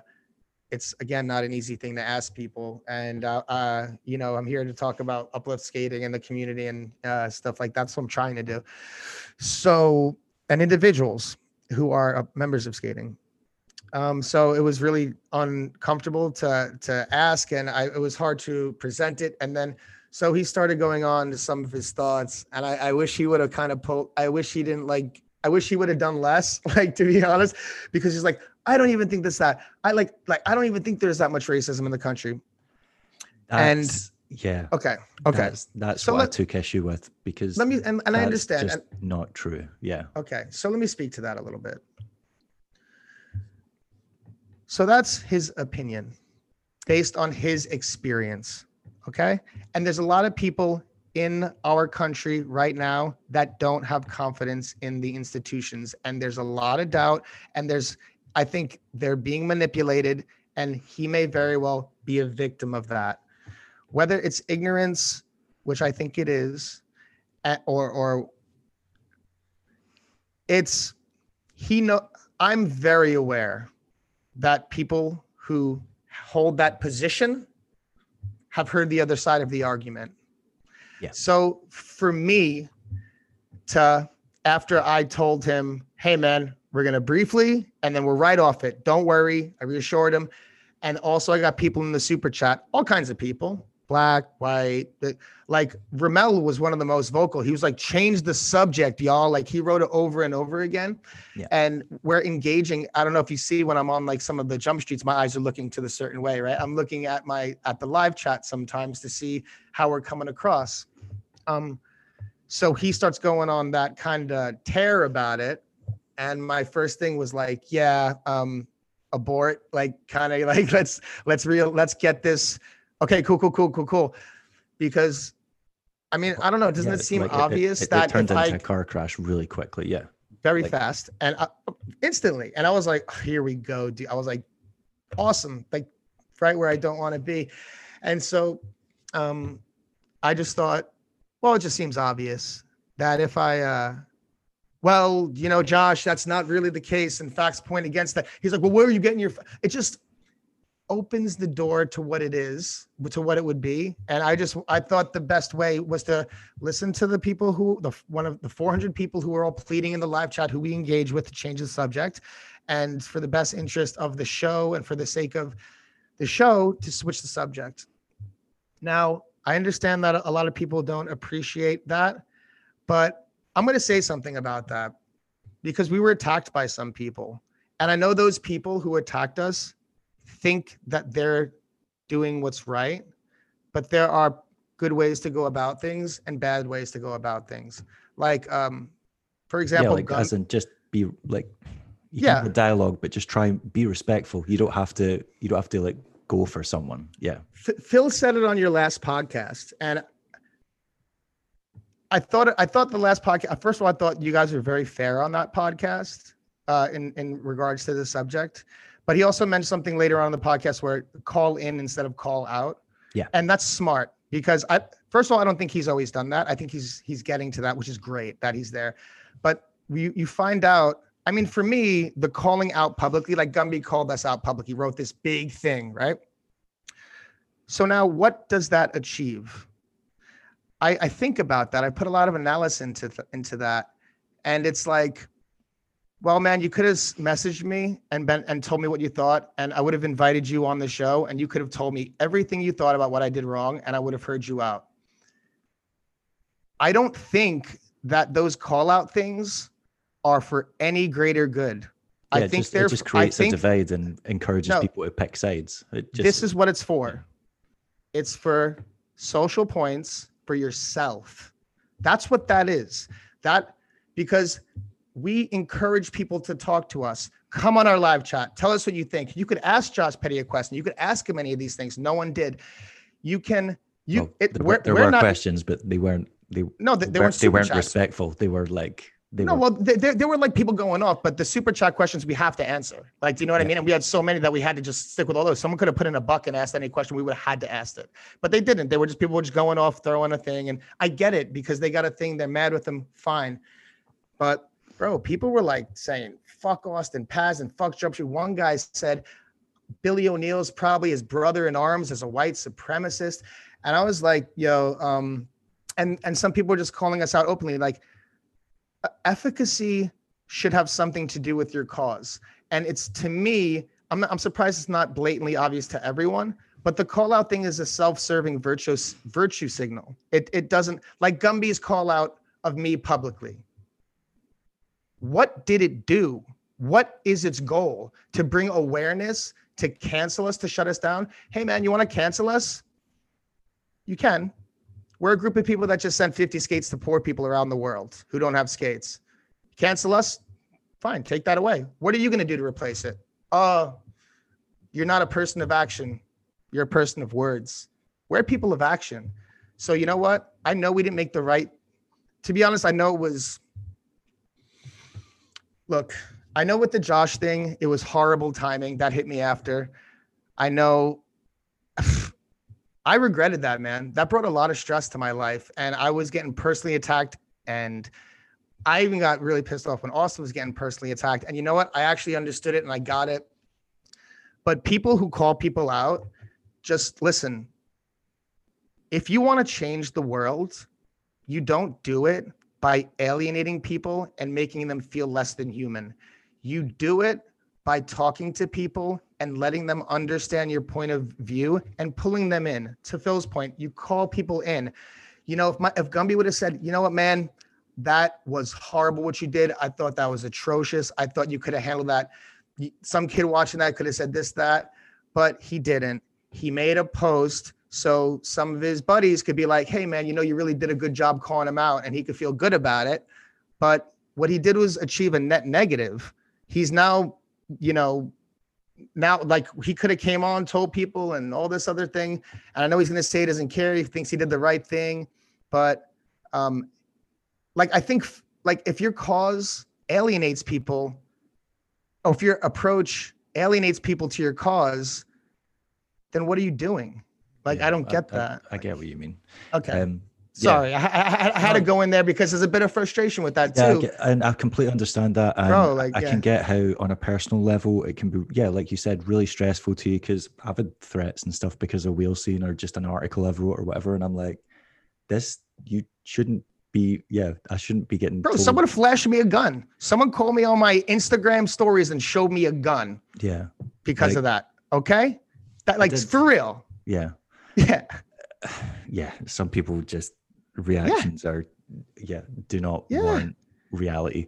it's again not an easy thing to ask people. And uh, uh you know, I'm here to talk about uplift skating and the community and uh stuff like that's what I'm trying to do. So and individuals who are uh, members of skating. Um, so it was really uncomfortable to to ask, and I, it was hard to present it. And then so he started going on to some of his thoughts, and I, I wish he would have kind of pulled. I wish he didn't like. I wish he would have done less, *laughs* like to be honest, because he's like, I don't even think this that. I like like I don't even think there's that much racism in the country. And- yeah. Okay, okay, That's, that's So what I let- took issue with because let me and, and I understand. just and- not true. Yeah. Okay, so let me speak to that a little bit. So that's his opinion based on his experience. Okay. And there's a lot of people in our country right now that don't have confidence in the institutions. And there's a lot of doubt. And there's, I think they're being manipulated. And he may very well be a victim of that. Whether it's ignorance, which I think it is, or, or it's he know i'm very aware that people who hold that position have heard the other side of the argument Yeah. so for me to after i told him hey man we're going to briefly and then we're right off it don't worry i reassured him and also i got people in the super chat all kinds of people black white like Ramel was one of the most vocal. He was like, change the subject, y'all. Like he wrote it over and over again. Yeah. And we're engaging. I don't know if you see when I'm on like some of the jump streets, my eyes are looking to the certain way, right? I'm looking at my at the live chat sometimes to see how we're coming across. Um, so he starts going on that kind of tear about it. And my first thing was like, yeah, um, abort, like kind of *laughs* like let's let's real let's get this. Okay, cool, cool, cool, cool, cool. Because I mean, I don't know. Doesn't Yeah, it seem like, obvious it, it, that it turned into I a car crash really quickly? Yeah. very like- fast and I, instantly, and I was like, here we go, dude. I was like, awesome, like right where I don't want to be, and so um, I just thought, well, it just seems obvious that if I, uh, well, you know, Josh, that's not really the case, and facts point against that. He's like, well, where are you getting your? f-" It just opens the door to what it is to what it would be and i just i thought the best way was to listen to the people who the one of the 400 people who are all pleading in the live chat who we engage with to change the subject and for the best interest of the show and for the sake of the show to switch the subject now i understand that a lot of people don't appreciate that but i'm going to say something about that because we were attacked by some people and i know those people who attacked us think that they're doing what's right, but there are good ways to go about things and bad ways to go about things. Like, um, for Yeah. example, Like, gun- as in just be like, you Yeah. have a dialogue, but just try and be respectful. You don't have to, you don't have to like go for someone. Yeah. F- Phil said it on your last podcast, and I thought I thought the last podcast. First of all, I thought you guys were very fair on that podcast uh, in in regards to the subject. But he also mentioned something later on in the podcast where call in instead of call out. Yeah. and that's smart because I first of all I don't think he's always done that. I think he's he's getting to that, which is great that he's there. But you you find out. I mean, for me, the calling out publicly, like Gumby called us out publicly, wrote this big thing, right? So now what does that achieve? I, I think about that. I put a lot of analysis into th- into that. And it's like, well, man, you could have messaged me and been and told me what you thought, and I would have invited you on the show, and you could have told me everything you thought about what I did wrong, and I would have heard you out. I don't think that those call out things are for any greater good. Yeah, I it think just, they're it just creates think a divide and encourages No. people to pick sides. It just, this is what it's for. It's for social points for yourself. That's what that is. That because we encourage people to talk to us. Come on our live chat. Tell us what you think. You could ask Josh Petty a question. You could ask him any of these things. No one did. You can. You. well, it, there, we're, there we're were not. questions, but they weren't. They, No, they, they weren't, weren't. they weren't chats. respectful. They were like they no, were well, there, there, were like people going off, but the super chat questions we have to answer. Like, do you know what I mean? And we had so many that we had to just stick with all those. Someone could have put in a buck and asked any question. We would have had to ask it, but they didn't. They were just people were just going off, throwing a thing. And I get it because they got a thing. They're mad with them. Fine. But bro, people were like saying, fuck Austin Paz and fuck Jump Street. One guy said, Billy O'Neill's probably his brother in arms as a white supremacist. And I was like, yo, um, and and some people were just calling us out openly, like efficacy should have something to do with your cause. And it's to me, I'm I'm surprised it's not blatantly obvious to everyone, but the call out thing is a self-serving virtue virtue signal. It it doesn't like Gumby's call out of me publicly. What did it do? What is its goal? To bring awareness, to cancel us, to shut us down? Hey man, you want to cancel us? You can. We're a group of people that just send 50 skates to poor people around the world who don't have skates. Cancel us? Fine, take that away. What are you going to do to replace it? Uh, you're not a person of action. You're a person of words. We're people of action. So you know what? I know we didn't make the right. To be honest, I know it was. Look, I know with the Josh thing, it was horrible timing. That hit me after. I know I regretted that, man. That brought a lot of stress to my life. And I was getting personally attacked. And I even got really pissed off when Austin was getting personally attacked. And you know what? I actually understood it and I got it. But people who call people out, just listen. If you want to change the world, you don't do it by alienating people and making them feel less than human. You do it by talking to people and letting them understand your point of view and pulling them in. To Phil's point, you call people in. You know, if my if Gumby would have said, you know what, man, that was horrible what you did. I thought that was atrocious. I thought you could have handled that. Some kid watching that could have said this, that, but he didn't. He made a post so some of his buddies could be like, hey, man, you know, you really did a good job calling him out and he could feel good about it. But what he did was achieve a net negative. He's now, you know, now like he could have came on, told people and all this other thing. And I know he's gonna say he doesn't care, he thinks he did the right thing, but um like I think like if your cause alienates people, or if your approach alienates people to your cause, then what are you doing? Like Yeah, I don't get that. I, get what you mean. Okay. Um, yeah. Sorry, I, I, I had to go in there because there's a bit of frustration with that Yeah, I too. get- and I completely understand that. And Bro, like, I yeah. can get how, on a personal level, it can be, yeah, like you said, really stressful to you because I've had threats and stuff because of wheel scene or just an article I've wrote or whatever. And I'm like, this, you shouldn't be, yeah, I shouldn't be getting. Bro, told- someone flashed me a gun. Someone called me on my Instagram stories and showed me a gun Yeah, because Like- of that. Okay, that like did- for real. yeah, *laughs* Yeah, *sighs* yeah. Some people just reactions are, yeah, do not Yeah. warrant reality.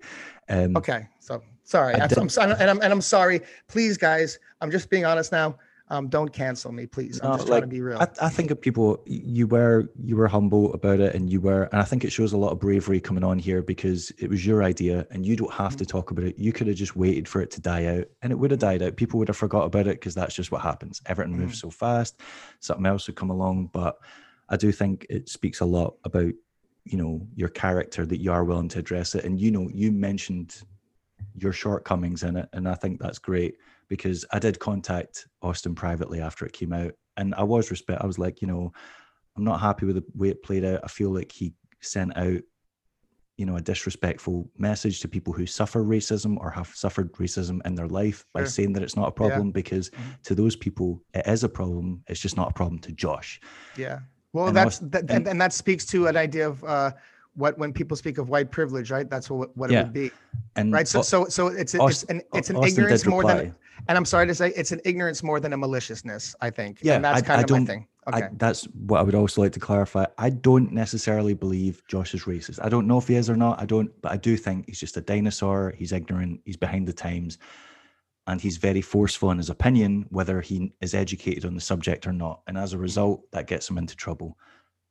Um, Okay, so sorry, I I'm, I'm, and I'm and I'm sorry. Please, guys, I'm just being honest now. Um, don't cancel me, please. I'm No, just trying to be real. I, I think of people you were you were humble about it and you were and I think it shows a lot of bravery coming on here because it was your idea and you don't have Mm-hmm. to talk about it. You could have just waited for it to die out and it would have died out. People would have forgot about it because that's just what happens. Everything moves Mm-hmm. so fast, something else would come along. But I do think it speaks a lot about, you know, your character that you are willing to address it. And you know, you mentioned your shortcomings in it. And I think that's great because I did contact Austin privately after it came out. And I was respect. I was like, you know, I'm not happy with the way it played out. I feel like he sent out, you know, a disrespectful message to people who suffer racism or have suffered racism in their life by saying that it's not a problem because Mhm. to those people it is a problem. It's just not a problem to Josh. yeah. Well, and that's that, and- and, that speaks to an idea of uh, what when people speak of white privilege, right? That's what what Yeah. it would be, And right? So so so it's a, it's an it's an Austin ignorance more than, and I'm sorry to say, it's an ignorance more than a maliciousness. I think. Yeah, and that's I- kind I of my thing. I, Okay. that's what I would also like to clarify. I don't necessarily believe Josh is racist. I don't know if he is or not. I don't, but I do think he's just a dinosaur. He's ignorant. He's behind the times, and he's very forceful in his opinion, whether he is educated on the subject or not. And as a result, that gets him into trouble.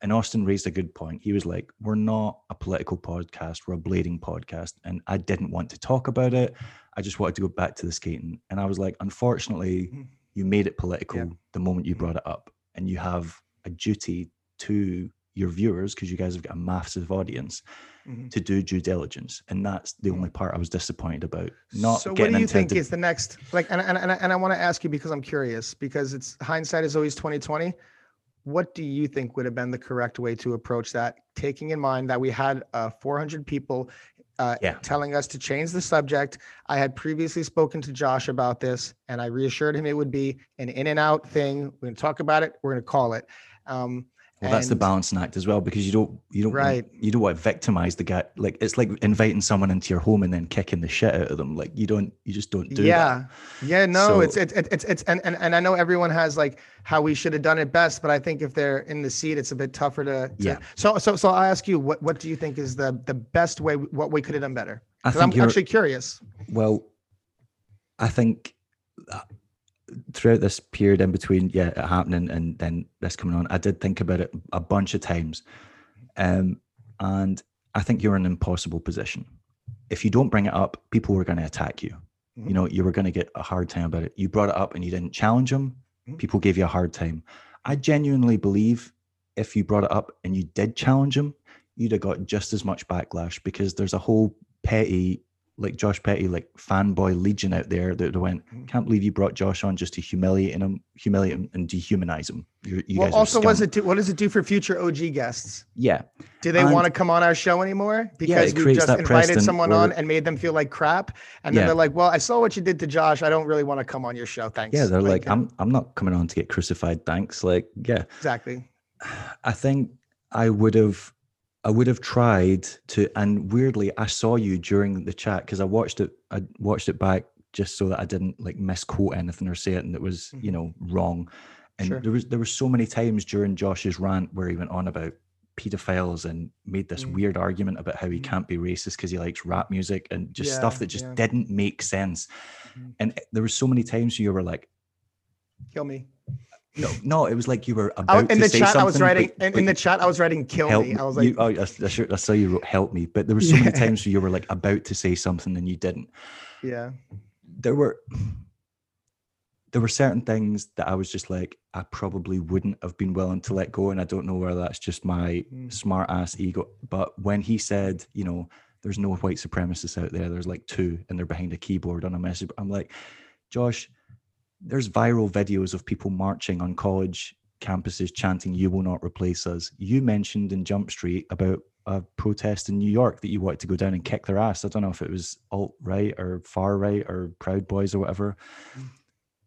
And Austin raised a good point. He was like, "We're not a political podcast. We're a blading podcast." And I didn't want to talk about it. I just wanted to go back to the skating. And I was like, "Unfortunately, you made it political Yeah. the moment you Mhm. brought it up, and you have a duty to your viewers, because you guys have got a massive audience, Mhm. to do due diligence. And that's the only part I was disappointed about. Not so what do you think the- is the next like and and, and, I- and i want to ask you because i'm curious because it's hindsight is always 2020 what do you think would have been the correct way to approach that taking in mind that we had uh, 400 people uh, Yeah. telling us to change the subject i had previously spoken to josh about this and i reassured him it would be an in and out thing we're going to talk about it we're going to call it um, Well, that's the and- balancing act as well, because you don't you don't Right. you don't want to victimize the guy. Like it's like inviting someone into your home and then kicking the shit out of them. Like you don't you just don't do that. yeah yeah no So- it's it's it's it's, and, and and i know everyone has like how we should have done it best but i think if they're in the seat it's a bit tougher to, to Yeah. so so so i ask you what what do you think is the the best way what we could have done better I i'm think you're actually curious well. I think uh, throughout this period in between, yeah, it happening and then this coming on, I did think about it a bunch of times, um, and I think you're in an impossible position. If you don't bring it up, people were going to attack you. Mhm. You know, you were going to get a hard time about it. You brought it up and you didn't challenge them. Mhm. People gave you a hard time. I genuinely believe if you brought it up and you did challenge them, you'd have got just as much backlash because there's a whole petty, like Josh Petty, like fanboy legion out there that went, Mhm. can't believe you brought Josh on just to humiliate him, humiliate him and dehumanize him. You're, you well guys also what does it do what does it do for future og guests Yeah, do they And- want to come on our show anymore because we creates just invited someone on and made them feel like crap and then Yeah. they're like well i saw what you did to josh i don't really want to come on your show thanks yeah. They're like, uh, I'm, I'm not coming on to get crucified. Thanks. Like, yeah. exactly I think I would have I would have tried to and weirdly I saw you during the chat because I watched it I watched it back just so that I didn't like misquote anything or say it and it was, you Mhm. know, wrong. And Sure. there was there were so many times during Josh's rant where he went on about pedophiles and made this Mm. weird argument about how he Mhm. can't be racist because he likes rap music and just Yeah, stuff that just yeah. didn't make sense. Mhm. And there were so many times you were like, kill me no, no, it was like you were I, about in to the say chat i was writing but- in, in the chat i was writing kill help me i was you- like oh, I, I, sure- I saw you wrote help me, but there were so many *laughs* times where you were like about to say something and you didn't. yeah There were there were certain things that I was just like, I probably wouldn't have been willing to let go. And I don't know whether that's just my Mm. smart ass ego. But when he said, you know, there's no white supremacists out there, there's like two and they're behind a keyboard on a message. I'm like, Josh, there's viral videos of people marching on college campuses chanting, You will not replace us. You mentioned in Jump Street about a protest in New York that you wanted to go down and kick their ass. I don't know if it was alt right or far right or Proud Boys or whatever. Mm.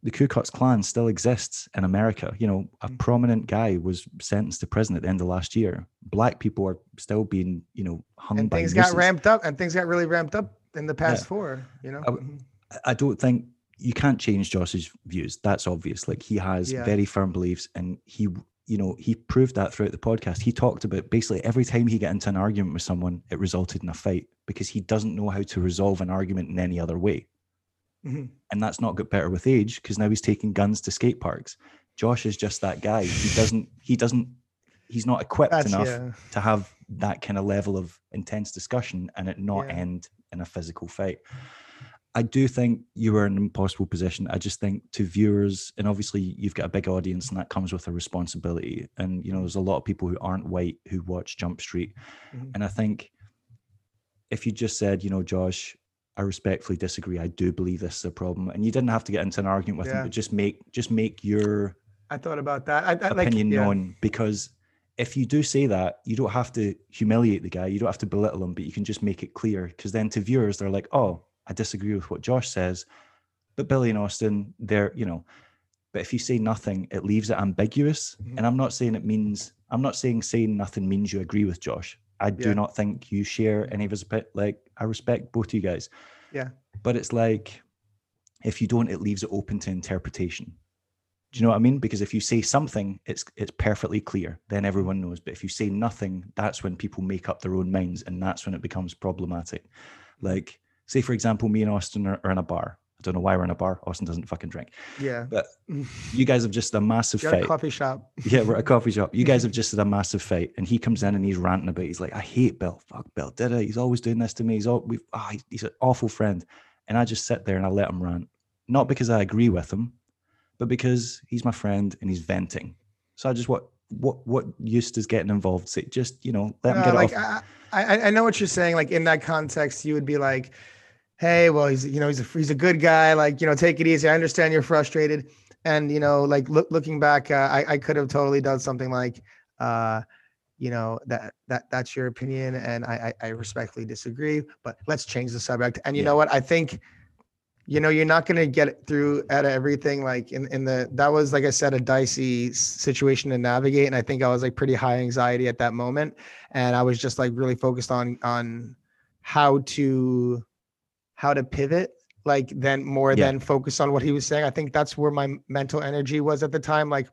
The Ku Klux Klan still exists in America. You know, a Mm. prominent guy was sentenced to prison at the end of last year. Black people are still being, you know, hung and things got ramped up and things got really ramped up in the past Yeah. four you know I- Mhm. I don't think you can't change Josh's views. That's obvious. Like he has Yeah. very firm beliefs, and he, you know, he proved that throughout the podcast. He talked about basically every time he got into an argument with someone, it resulted in a fight because he doesn't know how to resolve an argument in any other way. Mhm. And that's not got better with age because now he's taking guns to skate parks. Josh is just that guy. He doesn't. He doesn't. He's not equipped that's enough yeah to have that kind of level of intense discussion and it not Yeah. end in a physical fight. I do think you were in an impossible position. I just think to viewers, and obviously you've got a big audience, and that comes with a responsibility. And you know, there's a lot of people who aren't white who watch Jump Street, Mhm. and I think if you just said, you know, Josh, I respectfully disagree. I do believe this is a problem, and you didn't have to get into an argument with Yeah. him, but just make just make your i thought about that i, I like opinion yeah. known because if you do say that, you don't have to humiliate the guy, you don't have to belittle him, but you can just make it clear. Because then to viewers, they're like, oh, I disagree with what Josh says, but Billy and Austin, they're, you know, but if you say nothing, it leaves it ambiguous. Mhm. And I'm not saying it means, I'm not saying saying nothing means you agree with Josh. I do Yeah. not think you share any of his, like, I respect both of you guys. Yeah. But it's like, if you don't, it leaves it open to interpretation. Do you know what I mean? Because if you say something, it's it's perfectly clear. Then everyone knows. But if you say nothing, that's when people make up their own minds, and that's when it becomes problematic. Like, say for example, me and Austin are, are in a bar. I don't know why we're in a bar. Austin doesn't fucking drink. yeah But *laughs* You guys have just a massive You're at a fight. coffee shop Yeah, we're at a coffee shop. You guys *laughs* have just had a massive fight, and he comes in and he's ranting about. It. He's like, "I hate Bill. Fuck Bill. Did it? He's always doing this to me. He's all we've. he's- he's an awful friend." And I just sit there and I let him rant, not because I agree with him, but because he's my friend and he's venting. So I just what what what use does getting involved? Say just you know let him Uh, get like off. I, I I know what you're saying. Like in that context, you would be like, "Hey, well, he's you know he's a he's a good guy. Like you know, take it easy. I understand you're frustrated." And you know, like look, looking back, uh, I I could have totally done something like, uh, you know that that that's your opinion, and I I, I respectfully disagree. But let's change the subject. And you Yeah. know what? I think. You know, you're not going to get through at everything. Like in, in the, that was, like I said, a dicey situation to navigate. And I think I was like pretty high anxiety at that moment and I was just like really focused on on how to how to pivot like then more Yeah. than focus on what he was saying. I think that's where my mental energy was at the time. Like,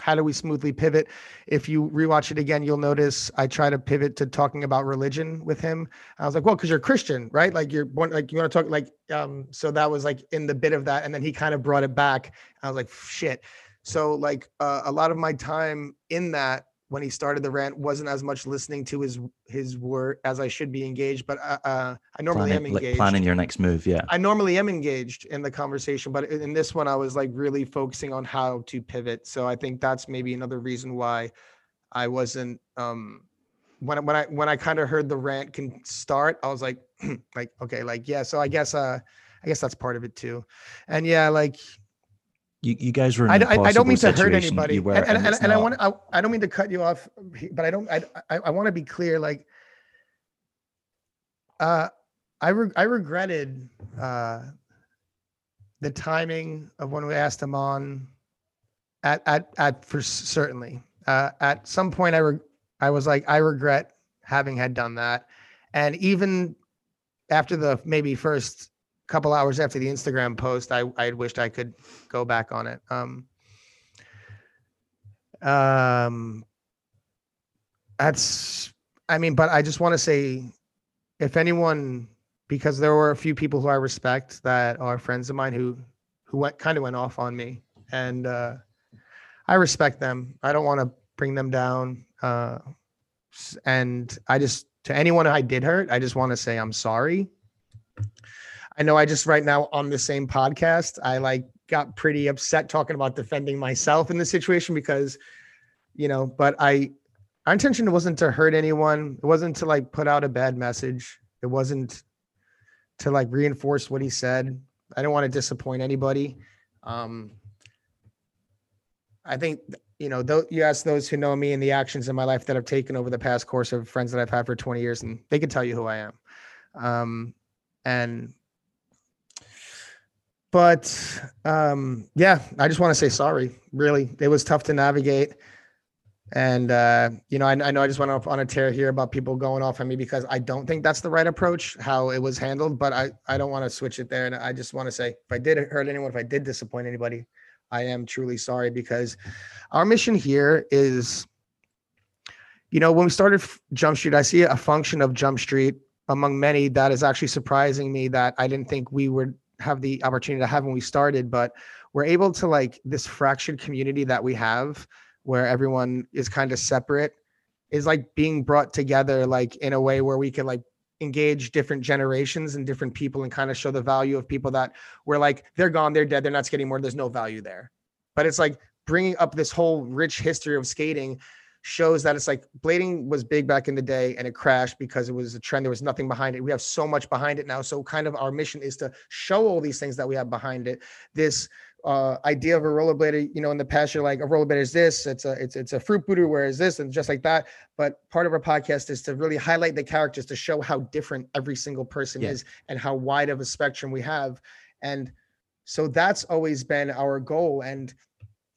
how do we smoothly pivot? If you rewatch it again, you'll notice I try to pivot to talking about religion with him. I was like, well, because you're Christian, right? Like you're born, like you want to talk like um, so that was like in the bit of that. And then he kind of brought it back. I was like, shit. So like uh, a lot of my time in that when he started the rant wasn't as much listening to his his word as I should be engaged, but uh, uh, I normally am planning, like engaged. planning your next move. Yeah. I normally am engaged in the conversation, but in this one, I was like really focusing on how to pivot. So I think that's maybe another reason why I wasn't um when I- when I when I kind of heard the rant can start, I was like *clears throat* like okay, like yeah. So I guess uh I guess that's part of it too, and yeah, like You, you guys were. In I, don't- I, I don't mean to hurt anybody, and, and, and, and I want I, I don't mean to cut you off, but I don't I I, I want to be clear. Like, uh, I re- I regretted uh the timing of when we asked him on. At at at for certainly, uh, at some point I re- I was like I regret having had done that, and even after the maybe first couple hours after the Instagram post, I I wished I could go back on it. Um, um, that's, I mean, but I just want to say, if anyone, because there were a few people who I respect that are friends of mine who, who went kind of went off on me, and uh, I respect them. I don't want to bring them down. Uh, and I just to anyone I did hurt, I just want to say I'm sorry. I know I just right now on the same podcast, I like got pretty upset talking about defending myself in the situation because, you know, but I, our intention wasn't to hurt anyone. It wasn't to like put out a bad message. It wasn't to like reinforce what he said. I don't want to disappoint anybody. Um, I think, you know, though you ask those who know me and the actions in my life that I've taken over the past course of friends that I've had for 20 years, and they can tell you who I am. Um, and but um yeah i just want to say sorry really. It was tough to navigate. And uh you know I, I know i just went off on a tear here about people going off on me because i don't think that's the right approach how it was handled but i i don't want to switch it there. And i just want to say if i did hurt anyone if i did disappoint anybody i am truly sorry because our mission here is you know when we started jump street i see a function of jump street among many that is actually surprising me that i didn't think we would have the opportunity to have when we started but we're able to like this fractured community that we have where everyone is kind of separate is like being brought together like in a way where we can like engage different generations and different people and kind of show the value of people that we're like they're gone they're dead they're not skating more there's no value there. But it's like bringing up this whole rich history of skating shows that it's like blading was big back in the day and it crashed because it was a trend. There was nothing behind it. We have so much behind it now. So kind of our mission is to show all these things that we have behind it. This uh, idea of a rollerblader, you know, in the past you're like a rollerblader is this, it's a it's it's a fruit booter, where is this and just like that. But part of our podcast is to really highlight the characters to show how different every single person Yeah. is and how wide of a spectrum we have. And so that's always been our goal. And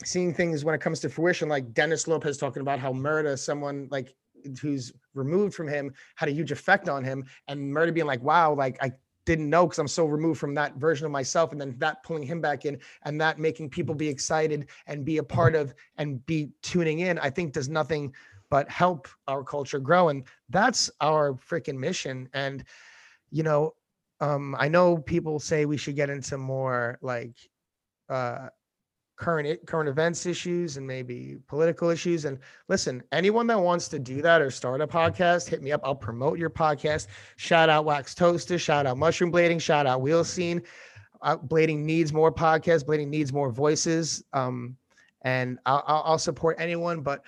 seeing things when it comes to fruition, like Dennis Lopez talking about how Murda, someone like who's removed from him, had a huge effect on him, and Murda being like, "Wow, like I didn't know because I'm so removed from that version of myself," and then that pulling him back in, and that making people be excited and be a part of and be tuning in, I think does nothing but help our culture grow, and that's our freaking mission. And you know, um, I know people say we should get into more like uh current current events issues and maybe political issues. And listen anyone that wants to do that or start a podcast hit me up. I'll promote your podcast. Shout out wax toaster. Shout out mushroom blading. Shout out wheel scene. Uh, blading needs more podcasts. Blading needs more voices. Um and i'll, I'll I'll support anyone. But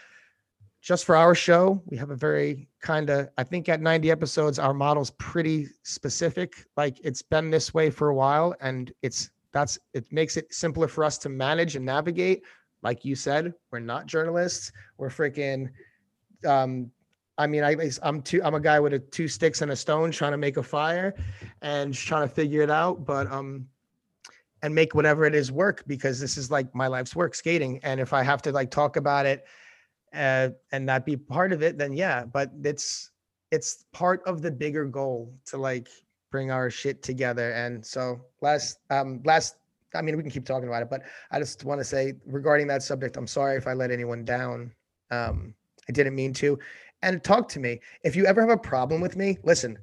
just for our show, we have a very kind of, I think at 90 episodes, our model's pretty specific. Like it's been this way for a while and it's, that's, it makes it simpler for us to manage and navigate. Like you said, we're not journalists. We're freaking, um, I mean, I, I'm two, I'm a guy with a two sticks and a stone trying to make a fire and trying to figure it out. But, um, and make whatever it is work because this is like my life's work skating. And if I have to like talk about it, uh, and not be part of it, then yeah. But it's it's part of the bigger goal to like bring our shit together. And so last um last I mean we can keep talking about it, but I just want to say regarding that subject, I'm sorry if I let anyone down. Um I didn't mean to. And talk to me. If you ever have a problem with me, listen.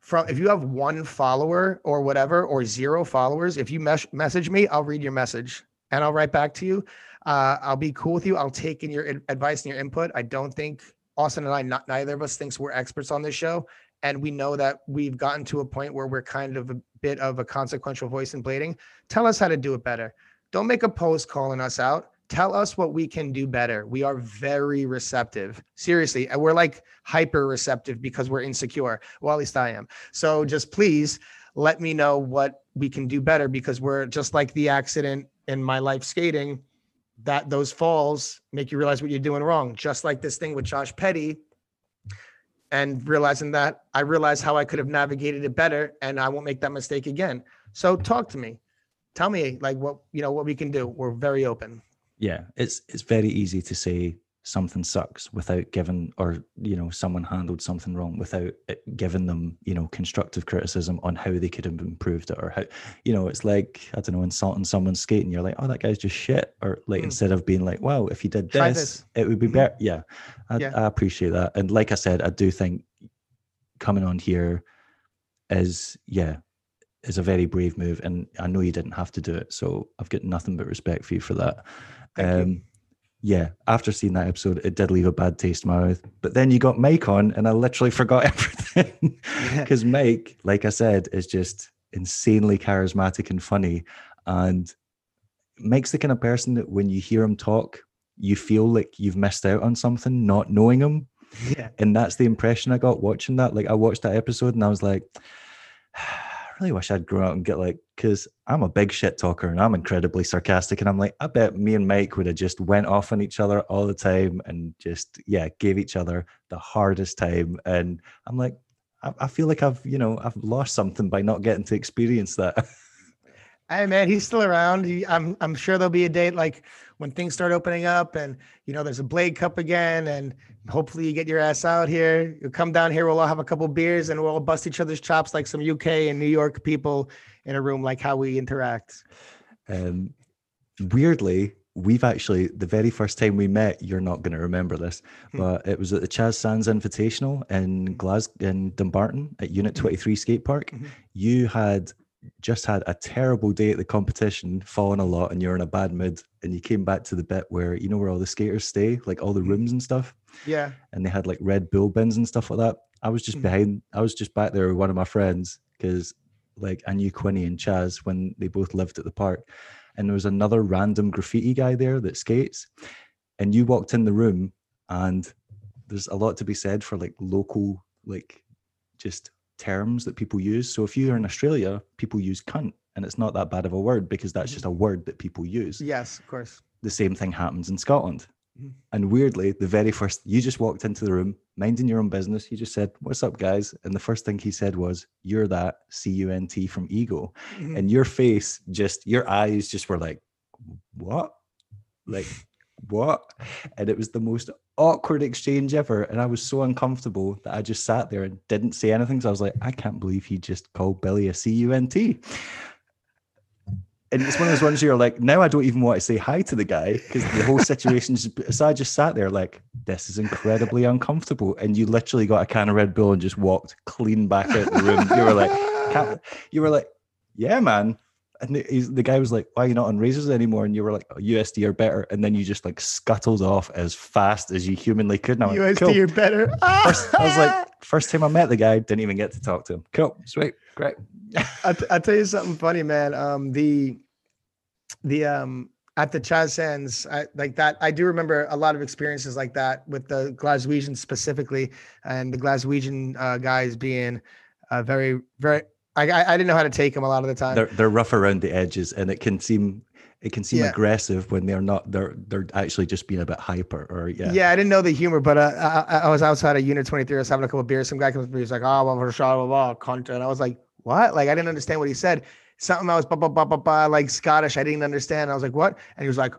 From if you have one follower or whatever or zero followers, if you mes- message me, I'll read your message and I'll write back to you. Uh, I'll be cool with you. I'll take in your advice and your input. I don't think Austin and I, not neither of us thinks we're experts on this show. And we know that we've gotten to a point where we're kind of a bit of a consequential voice in blading. Tell us how to do it better. Don't make a post calling us out. Tell us what we can do better. We are very receptive. Seriously, And we're like hyper receptive because we're insecure. Well, at least I am. So just please let me know what we can do better because we're just like the accident in my life skating that those falls make you realize what you're doing wrong. Just like this thing with Josh Petty, and realizing that I realized how I could have navigated it better, and I won't make that mistake again. So talk to me, tell me like what you know what we can do. We're very open. Yeah, it's it's very easy to say something sucks without giving or you know someone handled something wrong without giving them you know constructive criticism on how they could have improved it or how you know it's like i don't know insulting someone's skating you're like oh that guy's just shit or like mm. instead of being like wow if you did this, this. it would be mm-hmm. better yeah I, yeah I appreciate that and like i said i do think coming on here is yeah is a very brave move and i know you didn't have to do it so i've got nothing but respect for you for that Thank um you yeah, after seeing that episode, it did leave a bad taste in my mouth. But then you got Mike on, and I literally *laughs* forgot everything because yeah. Mike, like I said, is just insanely charismatic and funny, and Mike's the kind of person that when you hear him talk, you feel like you've missed out on something not knowing him. Yeah. And that's the impression I got watching that. Like I watched that episode and I was like, *sighs* ah, really wish I'd grow up and get like, because I'm a big shit talker and I'm incredibly sarcastic. And I'm like, I bet me and Mike would have just went off on each other all the time and just, yeah, gave each other the hardest time. And I'm like, I, I feel like I've, you know, I've lost something by not getting to experience that. *laughs* Hey man, he's still around. He, I'm I'm sure there'll be a date like when things start opening up and you know there's a Blade Cup again and hopefully you get your ass out here. You'll come down here. We'll all have a couple beers and we'll all bust each other's chops like some UK and New York people in a room, like how we interact. Um, weirdly, we've actually the very first time we met. You're not going to remember this, hmm. but it was at the Chaz Sands Invitational in Glasgow in Dumbarton at Unit 23 Skate Park. Mm-hmm. You had just had a terrible day at the competition, fallen a lot, and you're in a bad mood. And you came back to the bit where you know where all the skaters stay, like all the mm-hmm. rooms and stuff. Yeah. And they had like Red Bull bins and stuff like that. I was just mm-hmm. behind. I was just back there with one of my friends because like I knew Quinny and Chaz when they both lived at the park, and there was another random graffiti guy there that skates. And you walked in the room, and there's a lot to be said for like local, like just terms that people use. So if you're in Australia, people use cunt, and it's not that bad of a word because that's mm-hmm. just a word that people use. Yes, of course. The same thing happens in Scotland. Mm-hmm. And weirdly, the very first you just walked into the room, minding your own business. You just said, "What's up, guys?" And the first thing he said was, "You're that C U N T from Ego," mm-hmm. and your face just, your eyes just were like, "What?" Like what? And it was the most awkward exchange ever. And I was so uncomfortable that I just sat there and didn't say anything. So I was like, I can't believe he just called Billy a C U N T. And it's one of those ones you're like, now I don't even want to say hi to the guy because the whole situation. *laughs* So I just sat there like, this is incredibly uncomfortable. And you literally got a can of Red Bull and just walked clean back out the room. You were like, you were like, yeah, man, and the guy was like, "Why are you not on razors anymore?" And you were like, oh, "USD are better." And then you just like scuttled off as fast as you humanly could. And I went, USD cool. are better. *laughs* First, I was like, first time I met the guy, didn't even get to talk to him. Cool, sweet, great. I t- I'll tell you something funny, man. Um, the the um at the Chaz Sands, I, like that. I do remember a lot of experiences like that with the Glaswegians specifically, and the Glaswegian uh, guys being uh, very, very. I, I didn't know how to take them a lot of the time. They're they're rough around the edges, and it can seem it can seem yeah. aggressive when they're not. They're they're actually just being a bit hyper, or yeah. Yeah, I didn't know the humor, but uh, I, I was outside of Unit Twenty Three. I was having a couple of beers. Some guy comes to me, he's like, "Oh, blah blah blah blah, cunt," and I was like, "What?" Like I didn't understand what he said. Something I was blah blah blah blah blah, like Scottish. I didn't understand. I was like, "What?" And he was like,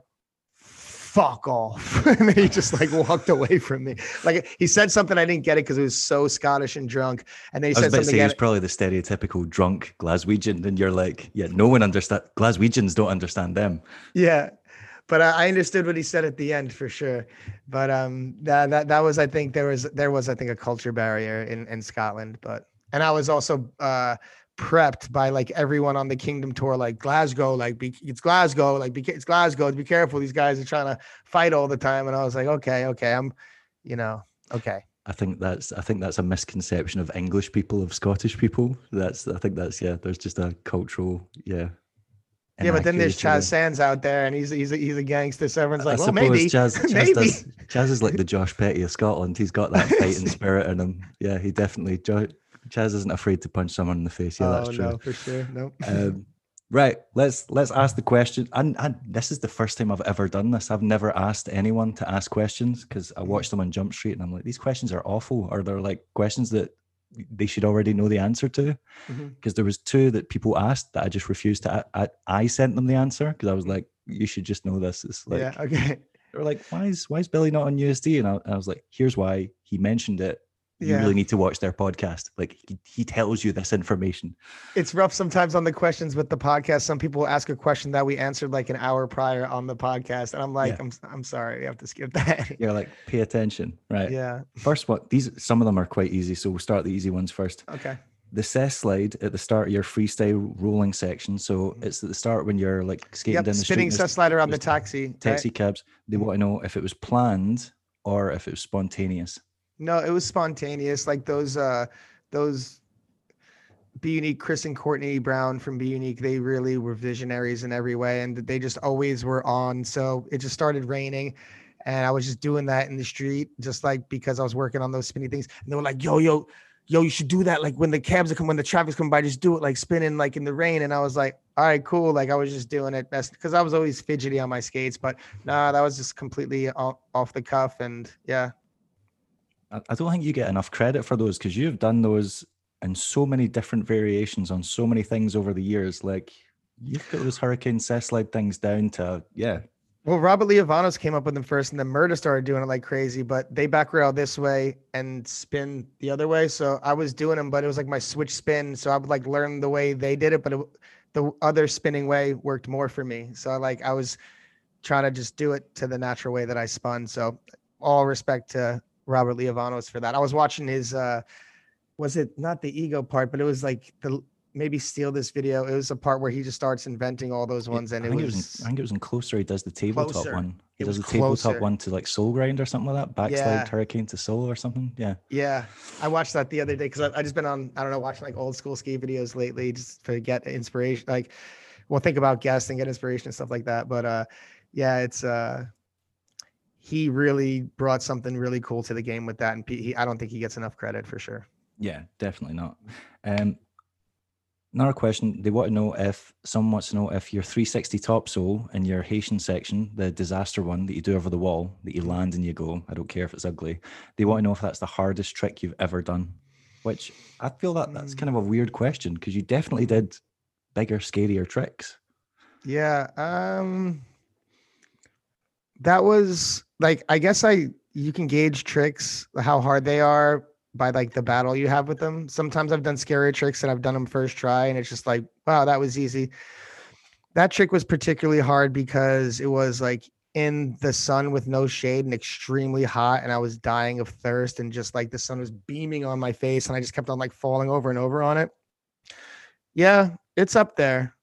fuck off. *laughs* and then he just like walked away from me. Like he said something, I didn't get it because it was so Scottish and drunk. And then he said something. Say, he probably the stereotypical drunk Glaswegian. And you're like, yeah, no one understand. Glaswegians don't understand them. Yeah. But I understood what he said at the end for sure. But um, that, that that was, I think there was there was, I think, a culture barrier in in Scotland. But and I was also uh, prepped by like everyone on the Kingdom tour, like Glasgow, like be, it's Glasgow, like be, it's Glasgow. Be careful, these guys are trying to fight all the time. And I was like, okay, okay, I'm, you know, okay. I think that's I think that's a misconception of English people of Scottish people. That's I think that's yeah. There's just a cultural yeah. Yeah, but then there's Chaz Sands out there, and he's he's a, he's a gangster. So everyone's like, I well, maybe Chaz, *laughs* Chaz maybe does, Chaz is like the Josh Petty of Scotland. He's got that fighting *laughs* spirit in him. Yeah, he definitely. Chaz isn't afraid to punch someone in the face. Yeah, oh, that's true. No, for sure. No. *laughs* Um, right. Let's let's ask the question. And, and this is the first time I've ever done this. I've never asked anyone to ask questions because I mm-hmm. watched them on Jump Street and I'm like, these questions are awful. Or they're like questions that they should already know the answer to. Because mm-hmm. there was two that people asked that I just refused to. I, I sent them the answer because I was like, you should just know this. It's like, yeah, *laughs* okay. They were like, why is why is Billy not on USD? And I, and I was like, here's why. He mentioned it you yeah. really need to watch their podcast. Like he, he, tells you this information. It's rough sometimes on the questions with the podcast. Some people ask a question that we answered like an hour prior on the podcast, and I'm like, yeah. I'm I'm sorry, we have to skip *laughs* that. You're like, pay attention, right? Yeah. First one, these some of them are quite easy, so we'll start the easy ones first. Okay. The cess slide at the start of your freestyle rolling section. So mm-hmm. it's at the start when you're like skating yep, down the spinning street. cess slide around the taxi. Taxi right? cabs. They mm-hmm. want to know if it was planned or if it was spontaneous. No, it was spontaneous. Like those uh those Be Unique, Chris and Courtney Brown from Be Unique, they really were visionaries in every way and they just always were on. So it just started raining and I was just doing that in the street, just like because I was working on those spinny things. And they were like, yo, yo, yo, you should do that. Like when the cabs are coming, when the traffic's coming by, just do it like spinning like in the rain. And I was like, all right, cool. Like I was just doing it best because I was always fidgety on my skates, but nah, that was just completely off, off the cuff. And yeah, I don't think you get enough credit for those because you've done those in so many different variations on so many things over the years. Like you've got those hurricane cess slide things down to yeah. Well, Robert Lievanos came up with them first, and then Murda started doing it like crazy. But they back rail this way and spin the other way. So I was doing them, but it was like my switch spin. So I would like learn the way they did it, but it, the other spinning way worked more for me. So like I was trying to just do it to the natural way that I spun. So all respect to Robert Lievanos for that. I was watching his uh was it not the ego part, but it was like the maybe steal this video. It was a part where he just starts inventing all those ones, and I it was, it was in, I think it was in closer. He does the tabletop closer. one. He it does the tabletop closer. one to like Soul Grind or something like that. Backslide yeah. Hurricane to Soul or something. Yeah. Yeah, I watched that the other day because I, I just been on I don't know watching like old school ski videos lately just to get inspiration. Like, well, think about guests and get inspiration and stuff like that. But uh, yeah, it's uh he really brought something really cool to the game with that, and he, I don't think he gets enough credit for sure. Yeah, definitely not. Um, another question: They want to know if someone wants to know if your 360 top sole in your Haitian section, the disaster one that you do over the wall, that you land and you go. I don't care if it's ugly. They want to know if that's the hardest trick you've ever done. Which I feel that that's kind of a weird question because you definitely did bigger, scarier tricks. Yeah. Um that was like I guess I you can gauge tricks how hard they are by like the battle you have with them. Sometimes I've done scarier tricks and I've done them first try and it's just like wow that was easy. That trick was particularly hard because it was like in the sun with no shade and extremely hot and I was dying of thirst and just like the sun was beaming on my face and I just kept on like falling over and over on it. Yeah, it's up there.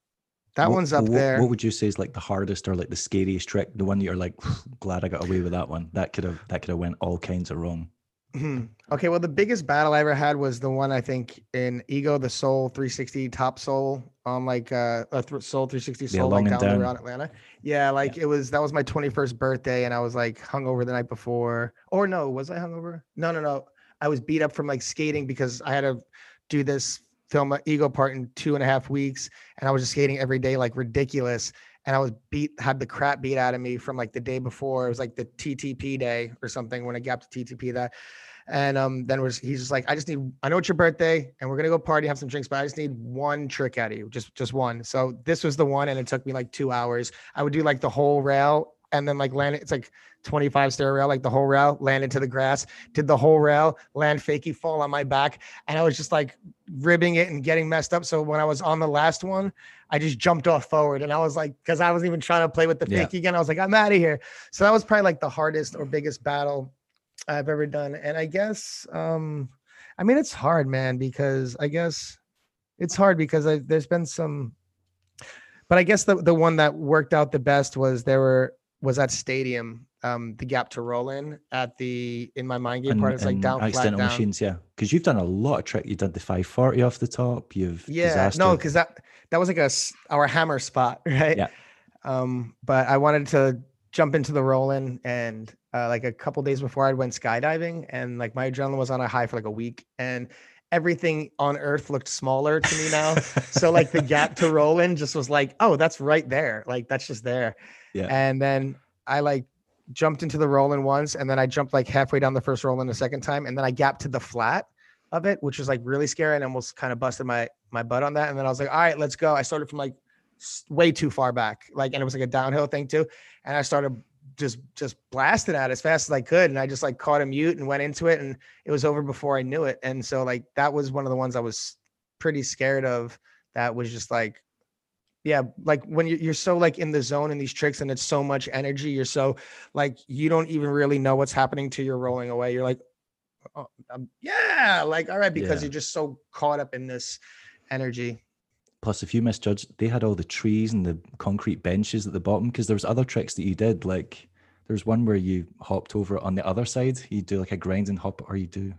That what, one's up what, there. What would you say is like the hardest or like the scariest trick? The one that you're like, glad I got away with that one. That could have that could have went all kinds of wrong. Mhm. Okay, well, the biggest battle I ever had was the one I think in Ego, the Soul 360 Top Soul on like uh, a th- Soul 360 Yeah, Soul like long and down, down. around Atlanta. Yeah, like it was that was my 21st birthday, and I was like hungover the night before. Or no, was I hungover? No, no, no. I was beat up from like skating because I had to do this film Ego part in two and a half weeks, and I was just skating every day like ridiculous. And I was beat, had the crap beat out of me from like the day before. It was like the TTP day or something when I got to TTP that. And um, then was he's just like, I just need, I know it's your birthday and we're gonna go party, have some drinks, but I just need one trick out of you, just just one. So this was the one, and it took me like two hours. I would do like the whole rail and then like land it. It's like 25 stair rail, like the whole rail, land into the grass, did the whole rail, land fakey, fall on my back, and I was just like ribbing it and getting messed up. So when I was on the last one, I just jumped off forward, and I was like, because I wasn't even trying to play with the Yeah. fakey again. I was like, I'm out of here. So that was probably like the hardest or biggest battle I've ever done. And I guess, um, I mean, it's hard, man, because I guess it's hard because I, there's been some, but I guess the, the one that worked out the best was there were, was that stadium, um, the gap to roll in at the, in my mind game And- part, it's like down, flat accidental down. machines, yeah. Because you've done a lot of trick. You did the 540 off the top. You've Yeah, disaster. no, because that, that was like a, our hammer spot, *laughs* right? Yeah. Um, but I wanted to jump into the roll in and uh, like a couple days before I went skydiving and like my adrenaline was on a high for like a week and everything on earth looked smaller to me now. so like the gap to *laughs* roll in just was like, oh, that's right there. Like that's just there. Yeah. And then I like jumped into the roll in once and then I jumped like halfway down the first roll in the second time and then I gapped to the flat of it, which was like really scary and almost kind of busted my my butt on that. And then I was like, all right, let's go. I started from like way too far back, like, and it was like a downhill thing too. And I started just just blasting at as fast as I could, and I just like caught a mute and went into it, and it was over before I knew it. And so like that was one of the ones I was pretty scared of. That was just like. Yeah, like when you're, you're so like in the zone in these tricks and it's so much energy, you're so like you don't even really know what's happening to you're rolling away. You're like, oh, yeah, like all right, because Yeah. you're just so caught up in this energy. Plus, if you misjudged, they had all the trees and the concrete benches at the bottom because there was other tricks that you did. Like there's one where you hopped over on the other side. You do like a grind and hop, or you do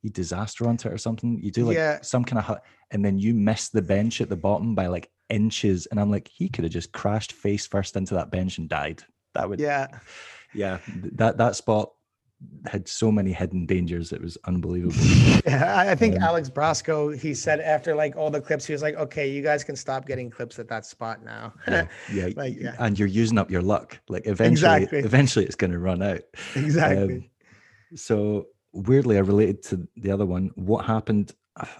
you disaster onto it or something. You do like Yeah. some kind of, hu- and then you miss the bench at the bottom by like inches. And I'm like, he could have just crashed face first into that bench and died. That would, Yeah. yeah. That that spot had so many hidden dangers. It was unbelievable. *laughs* Yeah, I think Um, Alex Broskow, he said after like all the clips, he was like, okay, you guys can stop getting clips at that spot now. yeah, *laughs* yeah, Like, yeah. and you're using up your luck. Like eventually, Exactly. eventually, it's going to run out. exactly. Um, so weirdly, I related to the other one. What happened?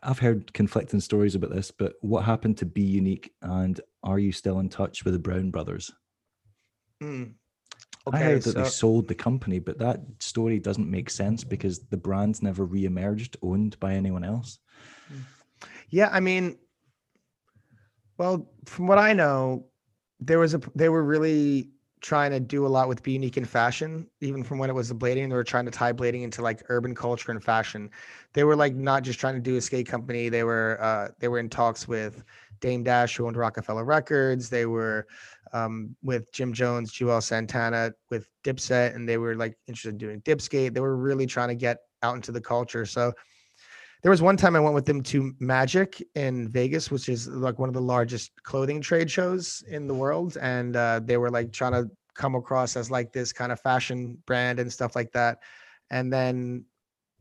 I've heard conflicting stories about this, but what happened to Be Unique? And are you still in touch with the Brown brothers? Mm. I heard that so they sold the company, but that story doesn't make sense because the brand's never re-emerged, owned by anyone else. yeah, I mean, well, from what I know, there was a they were really trying to do a lot with Be Unique in fashion, even from when it was the blading. They were trying to tie blading into like urban culture and fashion. They were like not just trying to do a skate company. They were uh, they were in talks with Dame Dash, who owned Roc-A-Fella Records. They were um, with Jim Jones, Juelz Santana, with Dipset, and they were like interested in doing Dipskate. They were really trying to get out into the culture. So there was one time I went with them to Magic in Vegas, which is like one of the largest clothing trade shows in the world, and uh, they were like trying to come across as like this kind of fashion brand and stuff like that. And then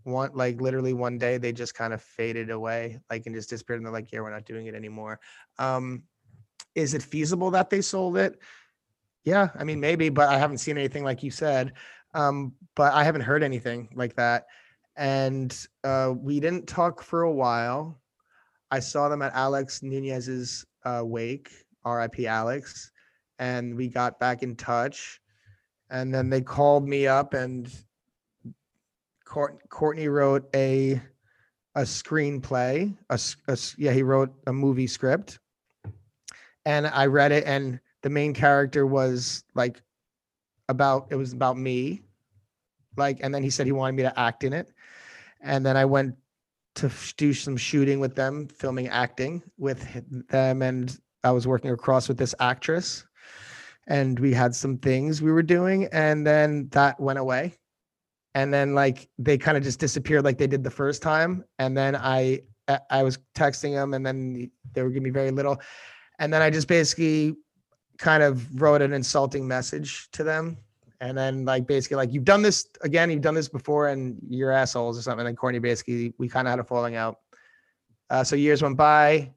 one like literally one day they just kind of faded away, like and just disappeared. And they're like, "Yeah, we're not doing it anymore." Um, is it feasible that they sold it? Yeah, I mean maybe, but I haven't seen anything like you said. Um, but I haven't heard anything like that and uh, we didn't talk for a while. I saw them at Alex Nunez's uh, wake, RIP Alex, and we got back in touch. And then they called me up, and Court- Courtney wrote a a screenplay. A yeah, he wrote a movie script, and I read it, and the main character was like about it was about me, like, and then he said he wanted me to act in it and then I went to do some shooting with them, filming acting with them, and I was working across with this actress, and we had some things we were doing, and then that went away, and then like they kind of just disappeared like they did the first time. And then I- I was texting them, and then they were giving me very little, and then I just basically kind of wrote an insulting message to them. And then like basically like you've done this again, you've done this before and you're assholes or something. And Courtney basically we kind of had a falling out. Uh, so years went by.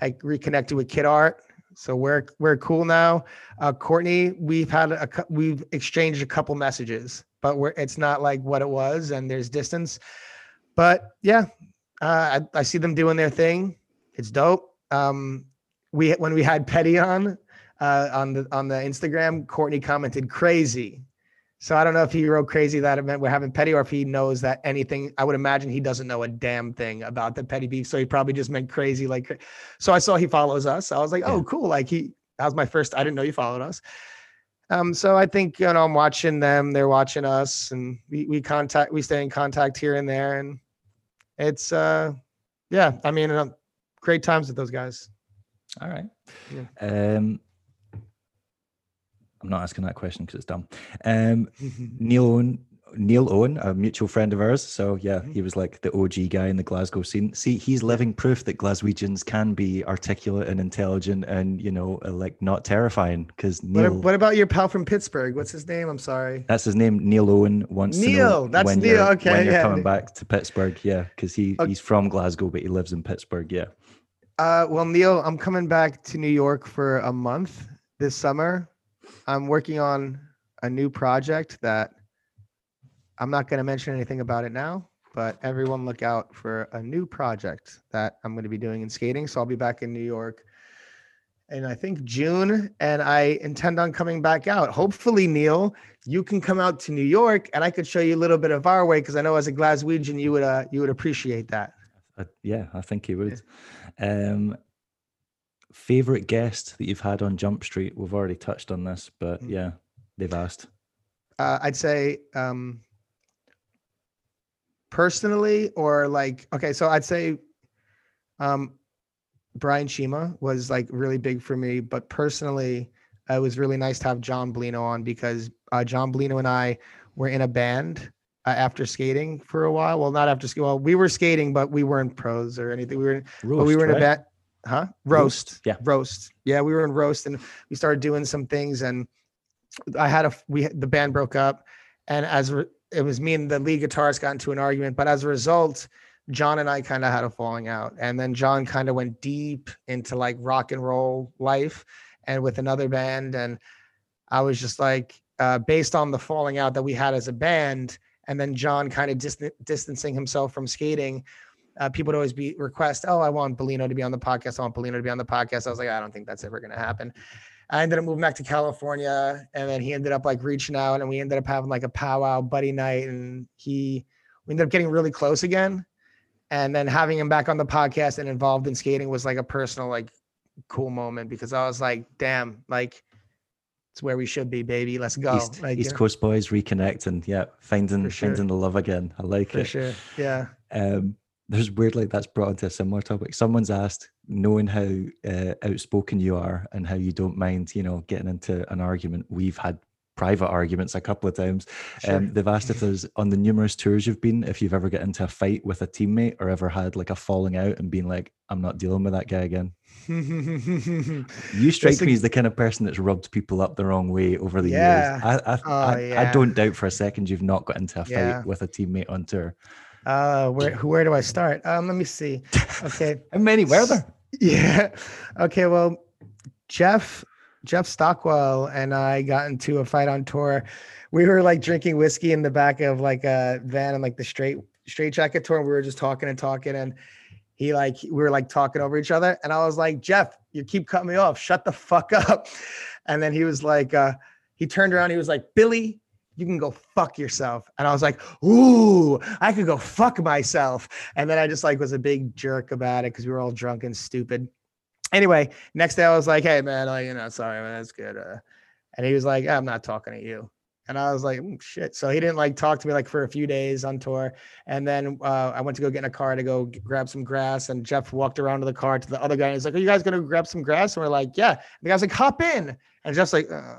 I reconnected with Kid Art. So we're we're cool now. Uh, Courtney, we've had a we've exchanged a couple messages, but we're it's not like what it was, and there's distance. But yeah, uh, I, I see them doing their thing. It's dope. Um, we when we had Petty on uh, on the on the Instagram, Courtney commented crazy. So I don't know if he wrote crazy that it meant we're having petty, or if he knows that anything. I would imagine he doesn't know a damn thing about the petty beef, so he probably just meant crazy. Like, so I saw he follows us. I was like, oh, cool. Like he that was my first. I didn't know you followed us. Um, so I think you know I'm watching them. They're watching us, and we we contact. We stay in contact here and there, and it's uh, yeah. I mean, uh, great times with those guys. All right. Yeah. Um, I'm not asking that question because it's dumb. Um, Neil Owen, Neil Owen, a mutual friend of ours. So yeah, Mhm. he was like the OG guy in the Glasgow scene. See, he's living proof that Glaswegians can be articulate and intelligent, and you know, uh, like not terrifying. Because What, Neil, what about your pal from Pittsburgh? What's his name? I'm sorry. that's his name. Neil Owen wants Neil, that's when Neil, you're, okay, when you're yeah. coming back to Pittsburgh. Yeah, because he Okay. he's from Glasgow, but he lives in Pittsburgh. Yeah. Uh, well, Neil, I'm coming back to New York for a month this summer. I'm working on a new project that I'm not going to mention anything about it now, but everyone look out for a new project that I'm going to be doing in skating. So I'll be back in New York in I think June, and I intend on coming back out. Hopefully, Neil, you can come out to New York, and I could show you a little bit of our way because I know as a Glaswegian, you would uh, you would appreciate that. Uh, yeah, I think he would. Um, favorite guest that you've had on Jump Street? We've already touched on this, but Mm. yeah, they've asked. uh, I'd say um, personally, or like, okay, so I'd say um, Brian Shima was like really big for me, but personally, it was really nice to have Jon Bolino on because uh, Jon Bolino and I were in a band uh, after skating for a while. Well, not after sk- well, we were skating, but we weren't pros or anything. We were Roast, but we were in right? a band, huh? Roast, Roast, yeah. roast. Yeah, we were in roast, and we started doing some things. And I had a we the band broke up, and as re- it was me and the lead guitarist got into an argument. But as a result, Jon and I kind of had a falling out, and then Jon kind of went deep into like rock and roll life, and with another band, and I was just like, uh, based on the falling out that we had as a band, and then Jon kind of distan- distancing himself from skating uh, people would always be request, oh, I want Bolino to be on the podcast. I want Bolino to be on the podcast. I was like, I don't think that's ever going to happen. I ended up moving back to California, and then he ended up like reaching out, and we ended up having like a powwow buddy night, and he we ended up getting really close again. And then having him back on the podcast and involved in skating was like a personal like cool moment because I was like, damn, like it's where we should be, baby. Let's go. East, like, East Coast boys reconnecting. Yeah, finding sure. finding the love again. I like for it. sure. Yeah. Um, there's weirdly that's brought into a similar topic. Someone's asked, knowing how uh, outspoken you are and how you don't mind, you know, getting into an argument. We've had private arguments a couple of times. Sure. Um, they've asked if there's on the numerous tours you've been, if you've ever got into a fight with a teammate or ever had like a falling out and being like, I'm not dealing with that guy again. You *laughs* strike That's a- me as the kind of person that's rubbed people up the wrong way over the Yeah. years. I I, Oh, I, I don't doubt for a second you've not got into a fight Yeah. with a teammate on tour. Uh, where where do I start? Um, let me see. Okay. *laughs* How many were there? Yeah. Okay. Well, Jeff Jeff Stockwell and I got into a fight on tour. We were like drinking whiskey in the back of like a van and like the straight straight jacket tour. And we were just talking and talking and he like we were like talking over each other. And I was like, Jeff, you keep cutting me off. Shut the fuck up. And then he was like, uh, he turned around, he was like, Billy, you can go fuck yourself. And I was like, ooh, I could go fuck myself. And then I just like was a big jerk about it because we were all drunk and stupid. Anyway, next day I was like, hey man, like, you know, sorry, man, that's good. Uh, and he was like, I'm not talking to you. And I was like, "Mm, shit. So he didn't like talk to me like for a few days on tour. And then uh, I went to go get in a car to go g- grab some grass. And Jeff walked around to the car to the other guy. And he's like, Are you guys going to grab some grass? And we're like, Yeah. And the guy's like, Hop in. And Jeff's like, uh,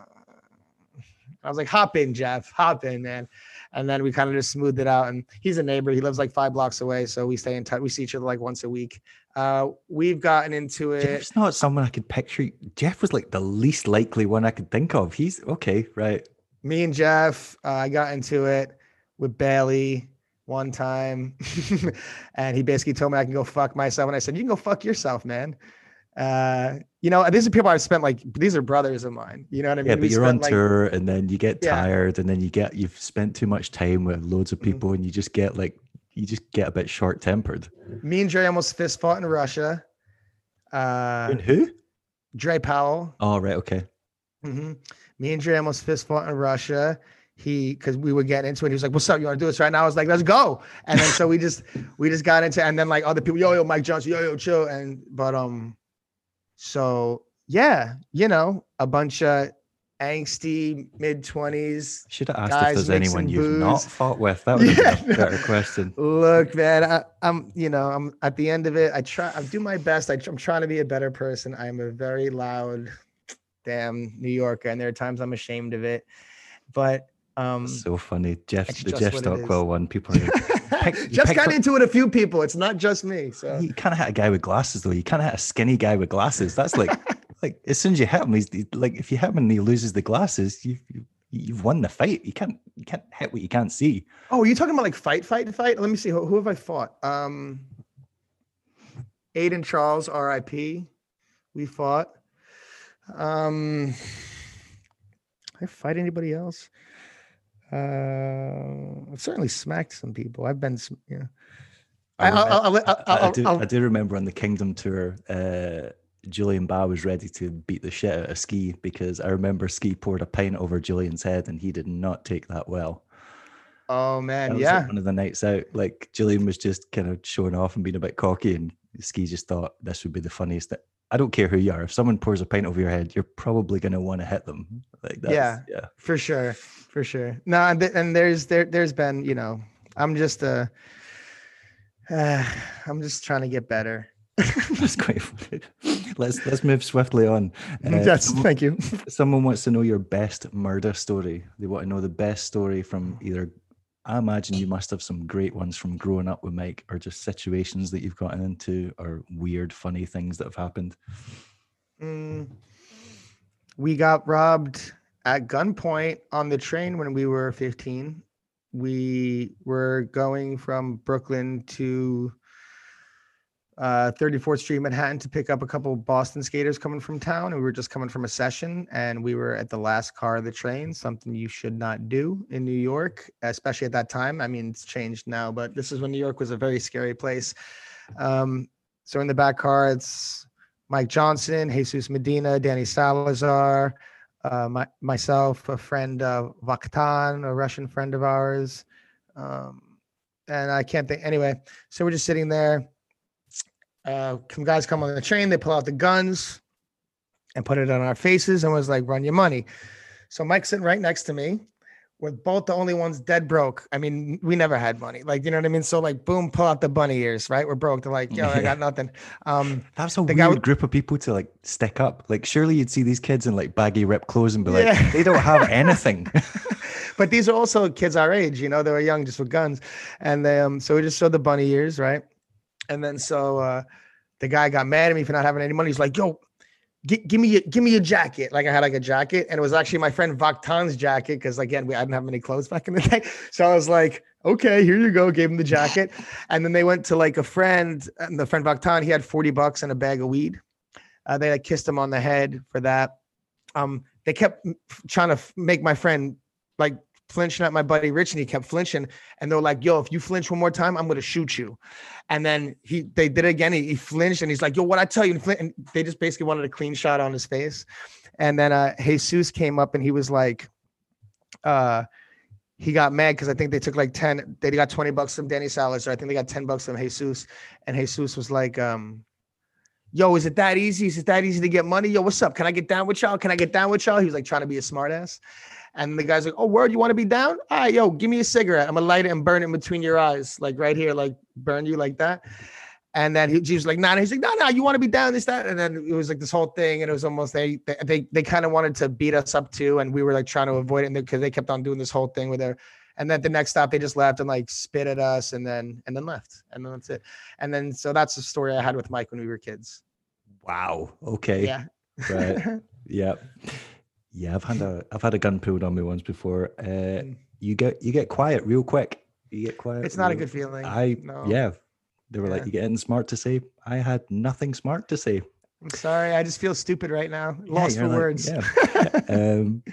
I was like, hop in, Jeff, hop in, man. And then we kind of just smoothed it out. And he's a neighbor. He lives like five blocks away, so we stay in touch. We see each other like once a week. Uh, we've gotten into it. Jeff's not someone I could picture. Jeff was like the least likely one I could think of. He's okay, right? Me and Jeff, uh, I got into it with Bailey one time, *laughs* and he basically told me I can go fuck myself, and I said, "You can go fuck yourself, man." Uh, you know, these are people I've spent like these are brothers of mine. You know what I mean? Yeah, but We you're on like- tour and then you get Yeah. tired and then you get you've spent too much time with loads of Mhm. people and you just get like you just get a bit short tempered. Me and Dre almost fist fought in Russia. Uh, and who? Dre Powell. Oh right, okay. hmm Me and Dre almost fist fought in Russia. He, because we were getting into it, he was like, "What's up? You want to do this right now?" I was like, "Let's go!" And then so we just we just got into, and then like other people, yo yo Mike Johnson, yo yo chill, and but um, so yeah, you know, a bunch of angsty mid twenties. Should have asked if there's anyone mixing you've not fought with. That *laughs* would have Yeah, been a better question. Look, man, I, I'm you know I'm at the end of it. I try, I do my best. I, I'm trying to be a better person. I am a very loud, damn New Yorker, and there are times I'm ashamed of it, but um. So funny. Jeff the Jeff what it is. Stockwell one, people are pick- *laughs* you Just picked got up- into it a few people. It's not just me. So You can't hit a guy with glasses though. You can't hit a skinny guy with glasses. That's like *laughs* like as soon as you hit him, he's like if you hit him and he loses the glasses, you, you you've won the fight. You can't you can't hit what you can't see. Oh, are you talking about like fight, fight, fight? Let me see. Who, who have I fought? Um, Aiden Charles, R.I.P. We fought. Um, I fight anybody else? Uh, I've certainly smacked some people. I've been, you know. I, I'll, I, do, do remember on the Kingdom tour, uh, Julian Ba was ready to beat the shit out of Ski because I remember Ski poured a pint over Julian's head and he did not take that well. oh man, was, like, yeah. one of the nights out. Like Julian was just kind of showing off and being a bit cocky, and Ski just thought this would be the funniest. I don't care who you are. If someone pours a pint over your head, you're probably going to want to hit them. Like that's, Yeah. yeah. for sure for sure no and, th- and there's there there's been you know i'm just uh, uh *sighs* i'm just trying to get better *laughs* That's quite funny. Let's let's move swiftly on. Uh, *laughs* that's someone- thank you *laughs* Someone wants to know your best murder story. They want to know the best story from either. I imagine you must have some great ones from growing up with Mike, or just situations that you've gotten into, or weird, funny things that have happened. Mm, we got robbed at gunpoint on the train when we were 15 we were going from brooklyn to uh, 34th Street, Manhattan, to pick up a couple Boston skaters coming from town. We were just coming from a session, and we were at the last car of the train. Something you should not do in New York, especially at that time. I mean, it's changed now, but this is when New York was a very scary place. Um, so in the back car, it's Mike Johnson, Jesus Medina, Danny Salazar, uh, my, myself, a friend of Vaktan, a Russian friend of ours. Um, and I can't think anyway. So we're just sitting there. Uh, some guys come on the train, they pull out the guns and put it on our faces and was like, run your money. So Mike's sitting right next to me. We're both the only ones dead broke. I mean, we never had money. Like, you know what I mean? So like, boom, pull out the bunny ears, right? We're broke. They're like, yo, I got nothing. Um, That's a weird guy group of people to like stick up. Like, surely you'd see these kids in like baggy ripped clothes and be like, Yeah. they don't have *laughs* anything. *laughs* but these are also kids our age, you know, they were young just with guns. And they, um, so we just showed the bunny ears, right? And then so uh the guy got mad at me for not having any money. He's like, yo, gi- give me your give me your jacket. Like I had like a jacket, and it was actually my friend Vaktan's jacket, because again, we I didn't have many clothes back in the *laughs* day. So I was like, okay, here you go, gave him the jacket. *laughs* and then they went to like a friend, and the friend Vaktan, he had 40 bucks and a bag of weed. Uh, they like kissed him on the head for that. Um, they kept trying to f- make my friend like flinching at my buddy Rich, and he kept flinching. And they're like, "Yo, if you flinch one more time, I'm gonna shoot you." And then he they did it again. He, he flinched, and he's like, "Yo, what I tell you?" And, and they just basically wanted a clean shot on his face. And then uh, Jesus came up, and he was like, uh, he got mad because I think they took like 10, they got 20 bucks from Danny Salazar. I think they got 10 bucks from Jesus. And Jesus was like, um, yo, is it that easy? Is it that easy to get money? Yo, what's up? Can I get down with y'all? Can I get down with y'all? He was like trying to be a smartass. And the guy's like, oh, word, you want to be down? All right, yo, give me a cigarette. I'm gonna light it and burn it in between your eyes, like right here, like burn you like that. And then he, he was like, "No, nah. he's like, no, no, you want to be down this that." And then it was like this whole thing, and it was almost they they they, they kind of wanted to beat us up too, and we were like trying to avoid it because they kept on doing this whole thing with their. And then the next stop, they just left and like spit at us, and then and then left, and then that's it. And then so that's the story I had with Mike when we were kids. Wow. Okay. Yeah. Right. *laughs* yeah. Yeah. I've had a I've had a gun pulled on me once before. Uh, Mm. you get you get quiet real quick. You get quiet. it's not a good feeling. I no. yeah. They were like, you get anything smart to say? I had nothing smart to say. I'm sorry. I just feel stupid right now. Yeah, Lost for like, words. yeah. *laughs* um,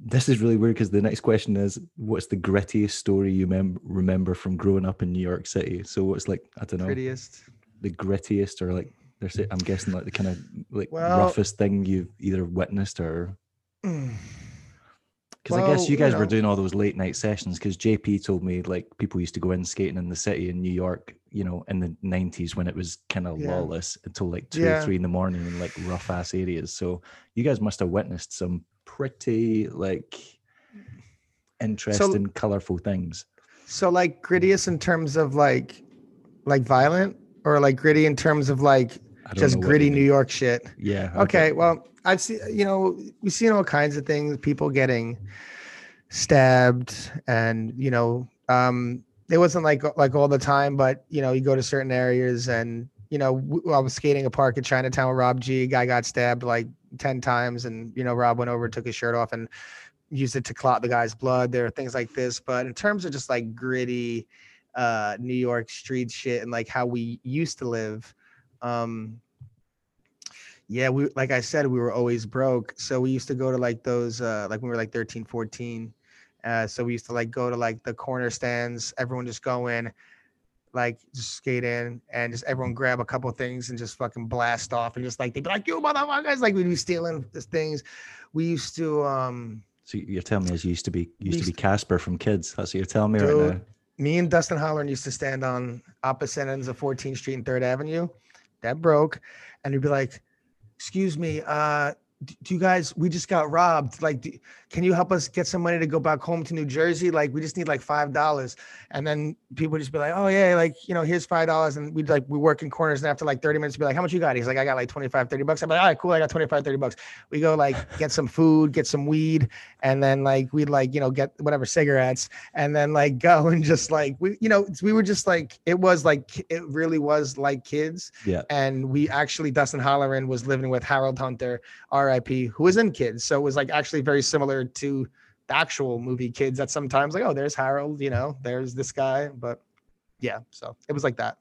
this is really weird because the next question is, what's the grittiest story you mem- remember from growing up in New York City? So what's like, I don't know, Grittiest. the grittiest or like, there's, I'm guessing like the kind of like Well- roughest thing you've either witnessed or *sighs* because I guess Well, you you guys were doing all those late night sessions because JP told me like people used to go in skating in the city in New York, you know, in the 90s when it was kind of Yeah. lawless until like two Yeah. or three in the morning in like rough ass areas. So you guys must have witnessed some pretty like interesting, colorful things. So like grittiest in terms of like like violent or like gritty in terms of like just gritty New. York shit. Yeah. Okay, well, I've seen you know we've seen all kinds of things. People getting stabbed, and you know, um, it wasn't like like all the time, but you know, you go to certain areas, and you know, I was skating a park in Chinatown with Rob G. Guy got stabbed like ten times, and you know, Rob went over, took his shirt off, and used it to clot the guy's blood. There are things like this, but in terms of just like gritty uh New York street shit and like how we used to live, um yeah we like i said we were always broke so we used to go to like those uh like when we were like 13 14 uh so we used to like go to like the corner stands everyone just go in like just skate in and just everyone grab a couple things and just fucking blast off and just like they'd be like you motherfuckers like we'd be stealing these things we used to um So you're telling me as you used to be used to be Casper from Kids. That's what you're telling me right now. me and Dustin Holland used to stand on opposite ends of 14th Street and 3rd Avenue. That broke. And he'd be like, excuse me, uh, do you guys, we just got robbed. Like, do, can you help us get some money to go back home to New Jersey? Like, we just need like $5. And then people would just be like, oh yeah, like, you know, here's $5. And we'd like, we work in corners. And after like 30 minutes, be like, how much you got? He's like, I got like 25, 30 bucks. I'm like, all right, cool. I got 25, 30 bucks. We go like get some food, get some weed. And then like, we'd like, you know, get whatever cigarettes and then like go *laughs* and just like we you know we were just like it was like it really was like kids Yeah. and we actually dustin holleran was living with harold hunter rip who was in kids so it was like actually very similar to the actual movie kids that sometimes like oh there's harold you know there's this guy but yeah so it was like that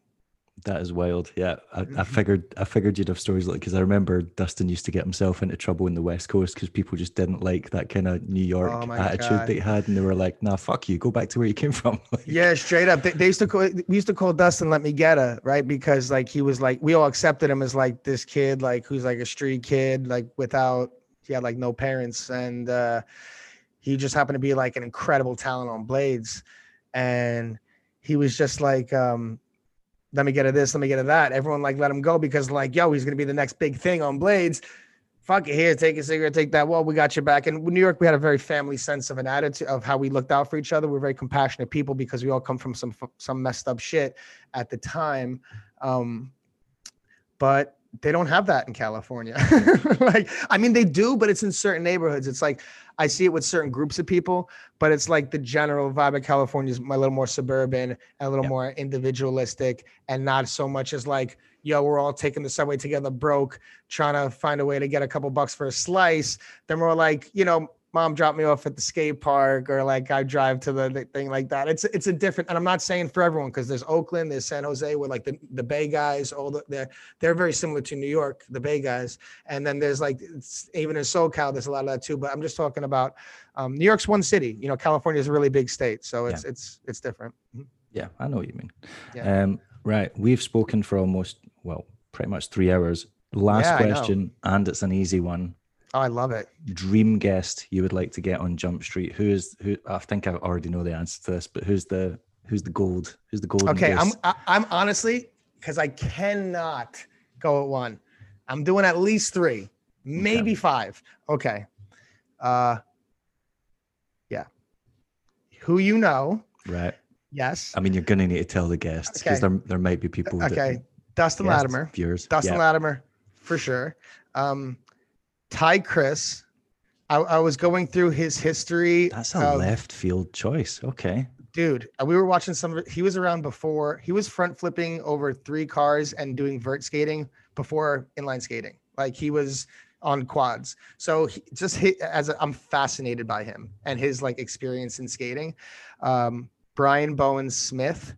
That is wild. Yeah, I, I Mhm. figured I figured you'd have stories like because I remember Dustin used to get himself into trouble in the West Coast because people just didn't like that kind of New York Oh attitude God. he had, and they were like, "Nah, fuck you, go back to where you came from." *laughs* Like, yeah straight up they, they used to call we used to call dustin let me get her right because like he was like we all accepted him as like this kid like who's like a street kid like without he had like no parents and uh he just happened to be like an incredible talent on blades. And he was just like um let me get at this let me get at that. Everyone like let him go because like yo he's gonna be the next big thing on blades. Fuck it here take a cigarette take that well we got your back. And new york we had a very family sense of an attitude of how we looked out for each other. We're very compassionate people because we all come from some some messed up shit at the time. Um but they don't have that in California. *laughs* like, I mean, they do, but it's in certain neighborhoods. It's like I see it with certain groups of people, but it's like the general vibe of California is a little more suburban, a little Yeah. more individualistic, and not so much as like, yo, we're all taking the subway together, broke, trying to find a way to get a couple bucks for a slice. They're more like, you know, mom dropped me off at the skate park, or like I drive to the, the thing like that. It's it's a different, and I'm not saying for everyone because there's Oakland, there's San Jose, where like the, the Bay guys, all the they're they're very similar to New York, the Bay guys, and then there's like it's, even in SoCal, there's a lot of that too. But I'm just talking about um, New York's one city. You know, California is a really big state, so it's it's it's different. Mhm. yeah, I know what you mean. Yeah. Um, right, we've spoken for almost well, pretty much three hours. Last Yeah, question, and it's an easy one. Oh, I love it. Dream guest you would like to get on Jump Street? Who is who? I think I already know the answer to this, but who's the who's the gold? Who's the golden Okay, I'm goose? I, I'm honestly because I cannot go at one. I'm doing at least three, maybe five. Okay. Uh, yeah. Who you know? right. Yes. I mean, you're gonna need to tell the guests because Okay. there there might be people. Okay. Dustin Latimer. viewers. Dustin yeah. Latimer, for sure. Um, Ty Chris. I, I was going through his history. That's a of- left field choice. Okay. dude. uh, We were watching some. of it- He was around before. He was front flipping over three cars and doing vert skating before inline skating. Like he was on quads. So he, just hit as a, I'm fascinated by him and his like experience in skating. Um, Brian Bowen Smith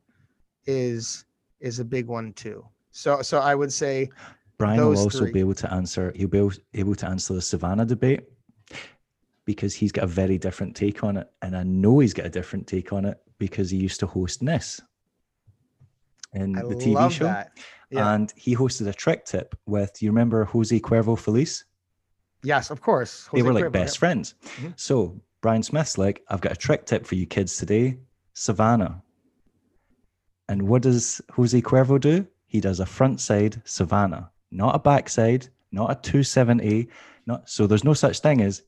is is a big one too. So so I would say Brian will also three. be able to answer. He'll be able, to answer the Savannah debate because he's got a very different take on it, and I know he's got a different take on it because he used to host NIS in I the TV show. Yeah. and he hosted a trick tip with. You remember Jose Cuervo Feliz? yes, of course. they were like Cuervo, best yeah. friends. Mhm. So Brian Smith's like, I've got a trick tip for you kids today, Savannah. And what does Jose Cuervo do? He does a front side Savannah, not a backside, not a 270, not so there's no such thing as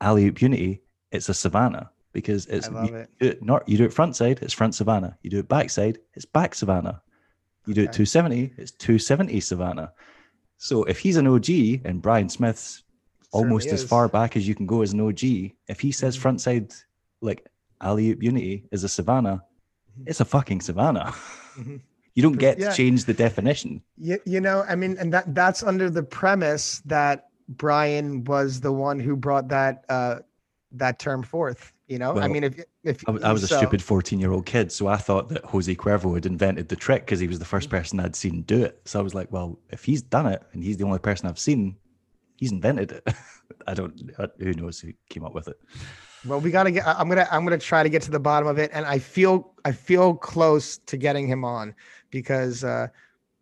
alley oop unity. It's a Savannah because it's you it. do it not you do it front side, it's front Savannah. You do it backside, it's back Savannah. You do it 270, it's 270 Savannah. So if he's an OG and Brian Smith's almost as far back as you can go as an OG. If he says Mhm. front side like alley oop unity is a savannah, Mhm. it's a fucking savannah. Mhm. You don't get yeah. to change the definition. You, you know, I mean, and that that's under the premise that Brian was the one who brought that uh that term forth. You know, I mean, if if I, I was a stupid 14 year old kid, so I thought that Jose Cuervo had invented the trick because he was the first Mm-hmm. person I'd seen do it. So I was like, well, if he's done it and he's the only person I've seen, he's invented it. *laughs* I don't, who knows who came up with it. Well, we gotta get. I'm gonna I'm gonna try to get to the bottom of it, and I feel I feel close to getting him on because uh,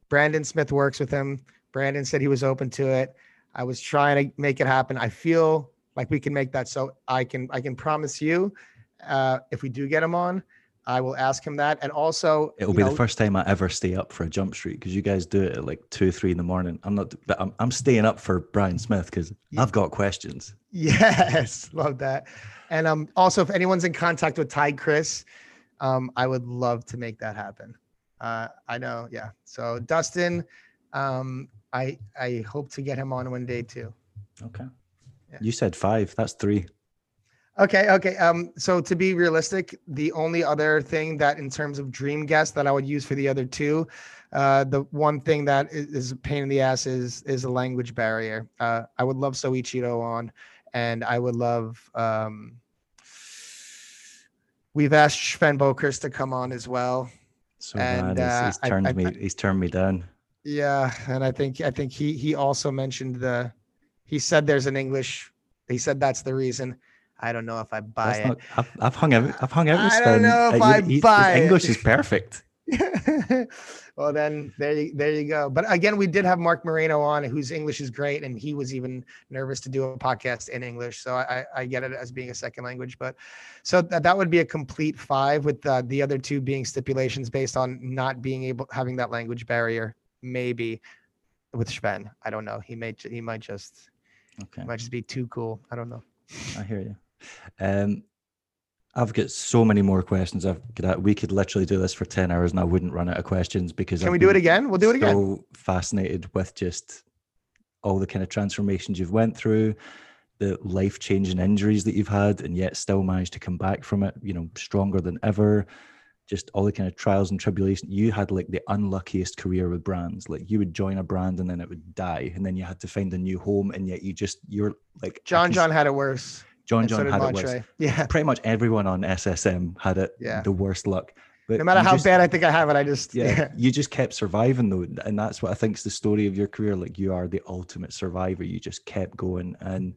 Brandon Smith works with him. Brandon said he was open to it. I was trying to make it happen. I feel like we can make that. So I can I can promise you, uh, if we do get him on, I will ask him that, and also It'll be know, the first time I ever stay up for a jump street because you guys do it at like two, three in the morning. I'm not, but I'm, I'm staying up for Brian Smith because Yeah. I've got questions. Yes, *laughs* love that. And um, also, if anyone's in contact with Ty Chris, um, I would love to make that happen. Uh, I know, yeah. So Dustin, um, I I hope to get him on one day too. Okay. Yeah. You said five. That's three. Okay, okay. Um, so to be realistic, the only other thing that, in terms of dream guest, that I would use for the other two, uh, the one thing that is, is a pain in the ass is is a language barrier. Uh, I would love Soichiro on, and I would love. Um, we've asked Sven Boekhorst to come on as well. So And, uh, He's, he's turned I- me. he's turned me down. Yeah, and I think I think he he also mentioned the. He said there's an English. He said that's the reason. I don't know if I buy That's it. not. I've, I've hung out. I've hung out with I don't know if Uh, I he's- buy it. English is perfect. *laughs* well then there you there you go. But again we did have mark moreno on whose english is great and he was even nervous to do a podcast in english. So i i get it as being a second language but so that, that would be a complete five with uh, the other two being stipulations based on not being able having that language barrier maybe with Sven. i don't know. He may he might just Okay, might just be too cool. I don't know. I hear you. Um, I've got so many more questions. I've got. We could literally do this for ten hours, and I wouldn't run out of questions because. can I've we do it again we'll do it again So fascinated with just all the kind of transformations you've went through, the life changing injuries that you've had, and yet still managed to come back from it. You know, stronger than ever. Just all the kind of trials and tribulations. You had like the unluckiest career with brands. Like you would join a brand and then it would die, and then you had to find a new home, and yet you just you're like john john had it worse John and John did had it worse. Yeah. Pretty much everyone on SSM had it Yeah. the worst luck. But no matter how just- bad i think i have it i just yeah, yeah. You just kept surviving though. And that's what i think is the story of your career. Like you are the ultimate survivor. You just kept going. And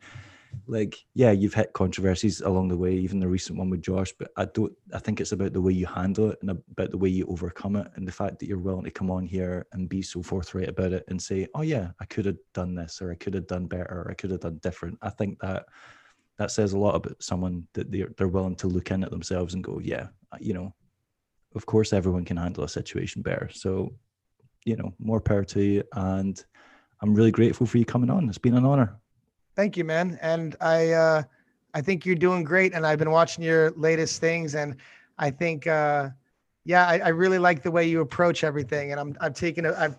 like yeah you've hit controversies along the way even the recent one with josh but i don't i think it's about the way you handle it and about the way you overcome it and the fact that you're willing to come on here and be so forthright about it and say oh yeah i could have done this or i could have done better or i could have done different. I think that that says a lot about someone that they're, they're willing to look in at themselves and go yeah you know of course everyone can handle a situation better. So you know more power to you and i'm really grateful for you coming on. It's been an honor. Thank you, man. And I uh I think you're doing great and I've been watching your latest things and I think uh Yeah, I, I really like the way you approach everything, and I'm I've taken a I've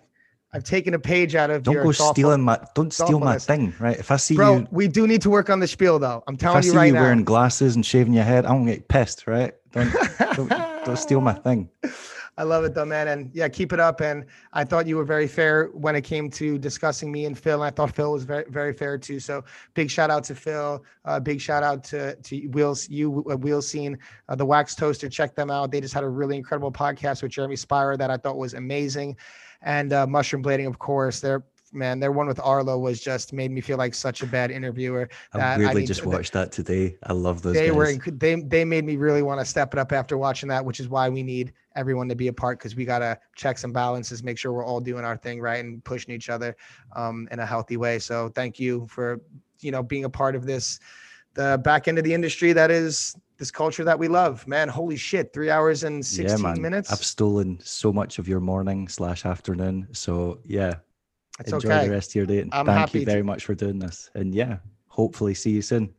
I've taken a page out of Don't your go thoughtful- stealing my. Don't steal my thing, right? If I see Bro, you, we do need to work on the spiel though. I'm telling you. if I see you right you now. wearing glasses and shaving your head, I'm gonna get pissed, right? Don't don't, don't steal my thing. *laughs* I love it though, man. And yeah, keep it up. And I thought you were very fair when it came to discussing me and Phil. And I thought Phil was very, very fair too. So big shout out to Phil. Uh, big shout out to to Wheels, you uh, Wheels Scene, uh, the Wax Toaster. Check them out. They just had a really incredible podcast with Jeremy Spire that I thought was amazing. And uh, Mushroom Blading, of course. Their man, their one with Arlo was just made me feel like such a bad interviewer. I need just to- watched that today. I love those they guys. were they they made me really want to step it up after watching that which is why we need everyone to be a part because we got to checks and balances make sure we're all doing our thing right and pushing each other um, in a healthy way so thank you for you know being a part of this the back end of the industry that is this culture that we love man holy shit three hours and 16 yeah, minutes I've stolen so much of your morning slash afternoon. So yeah, it's enjoy okay the rest of your day. And I'm thank you to- very much for doing this. And yeah, hopefully see you soon.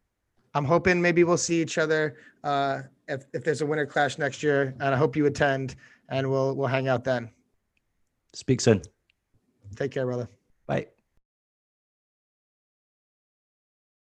i'm hoping maybe we'll see each other uh, if, if there's a winter clash next year and i hope you attend and we'll we'll hang out then Speak soon. take care brother Bye.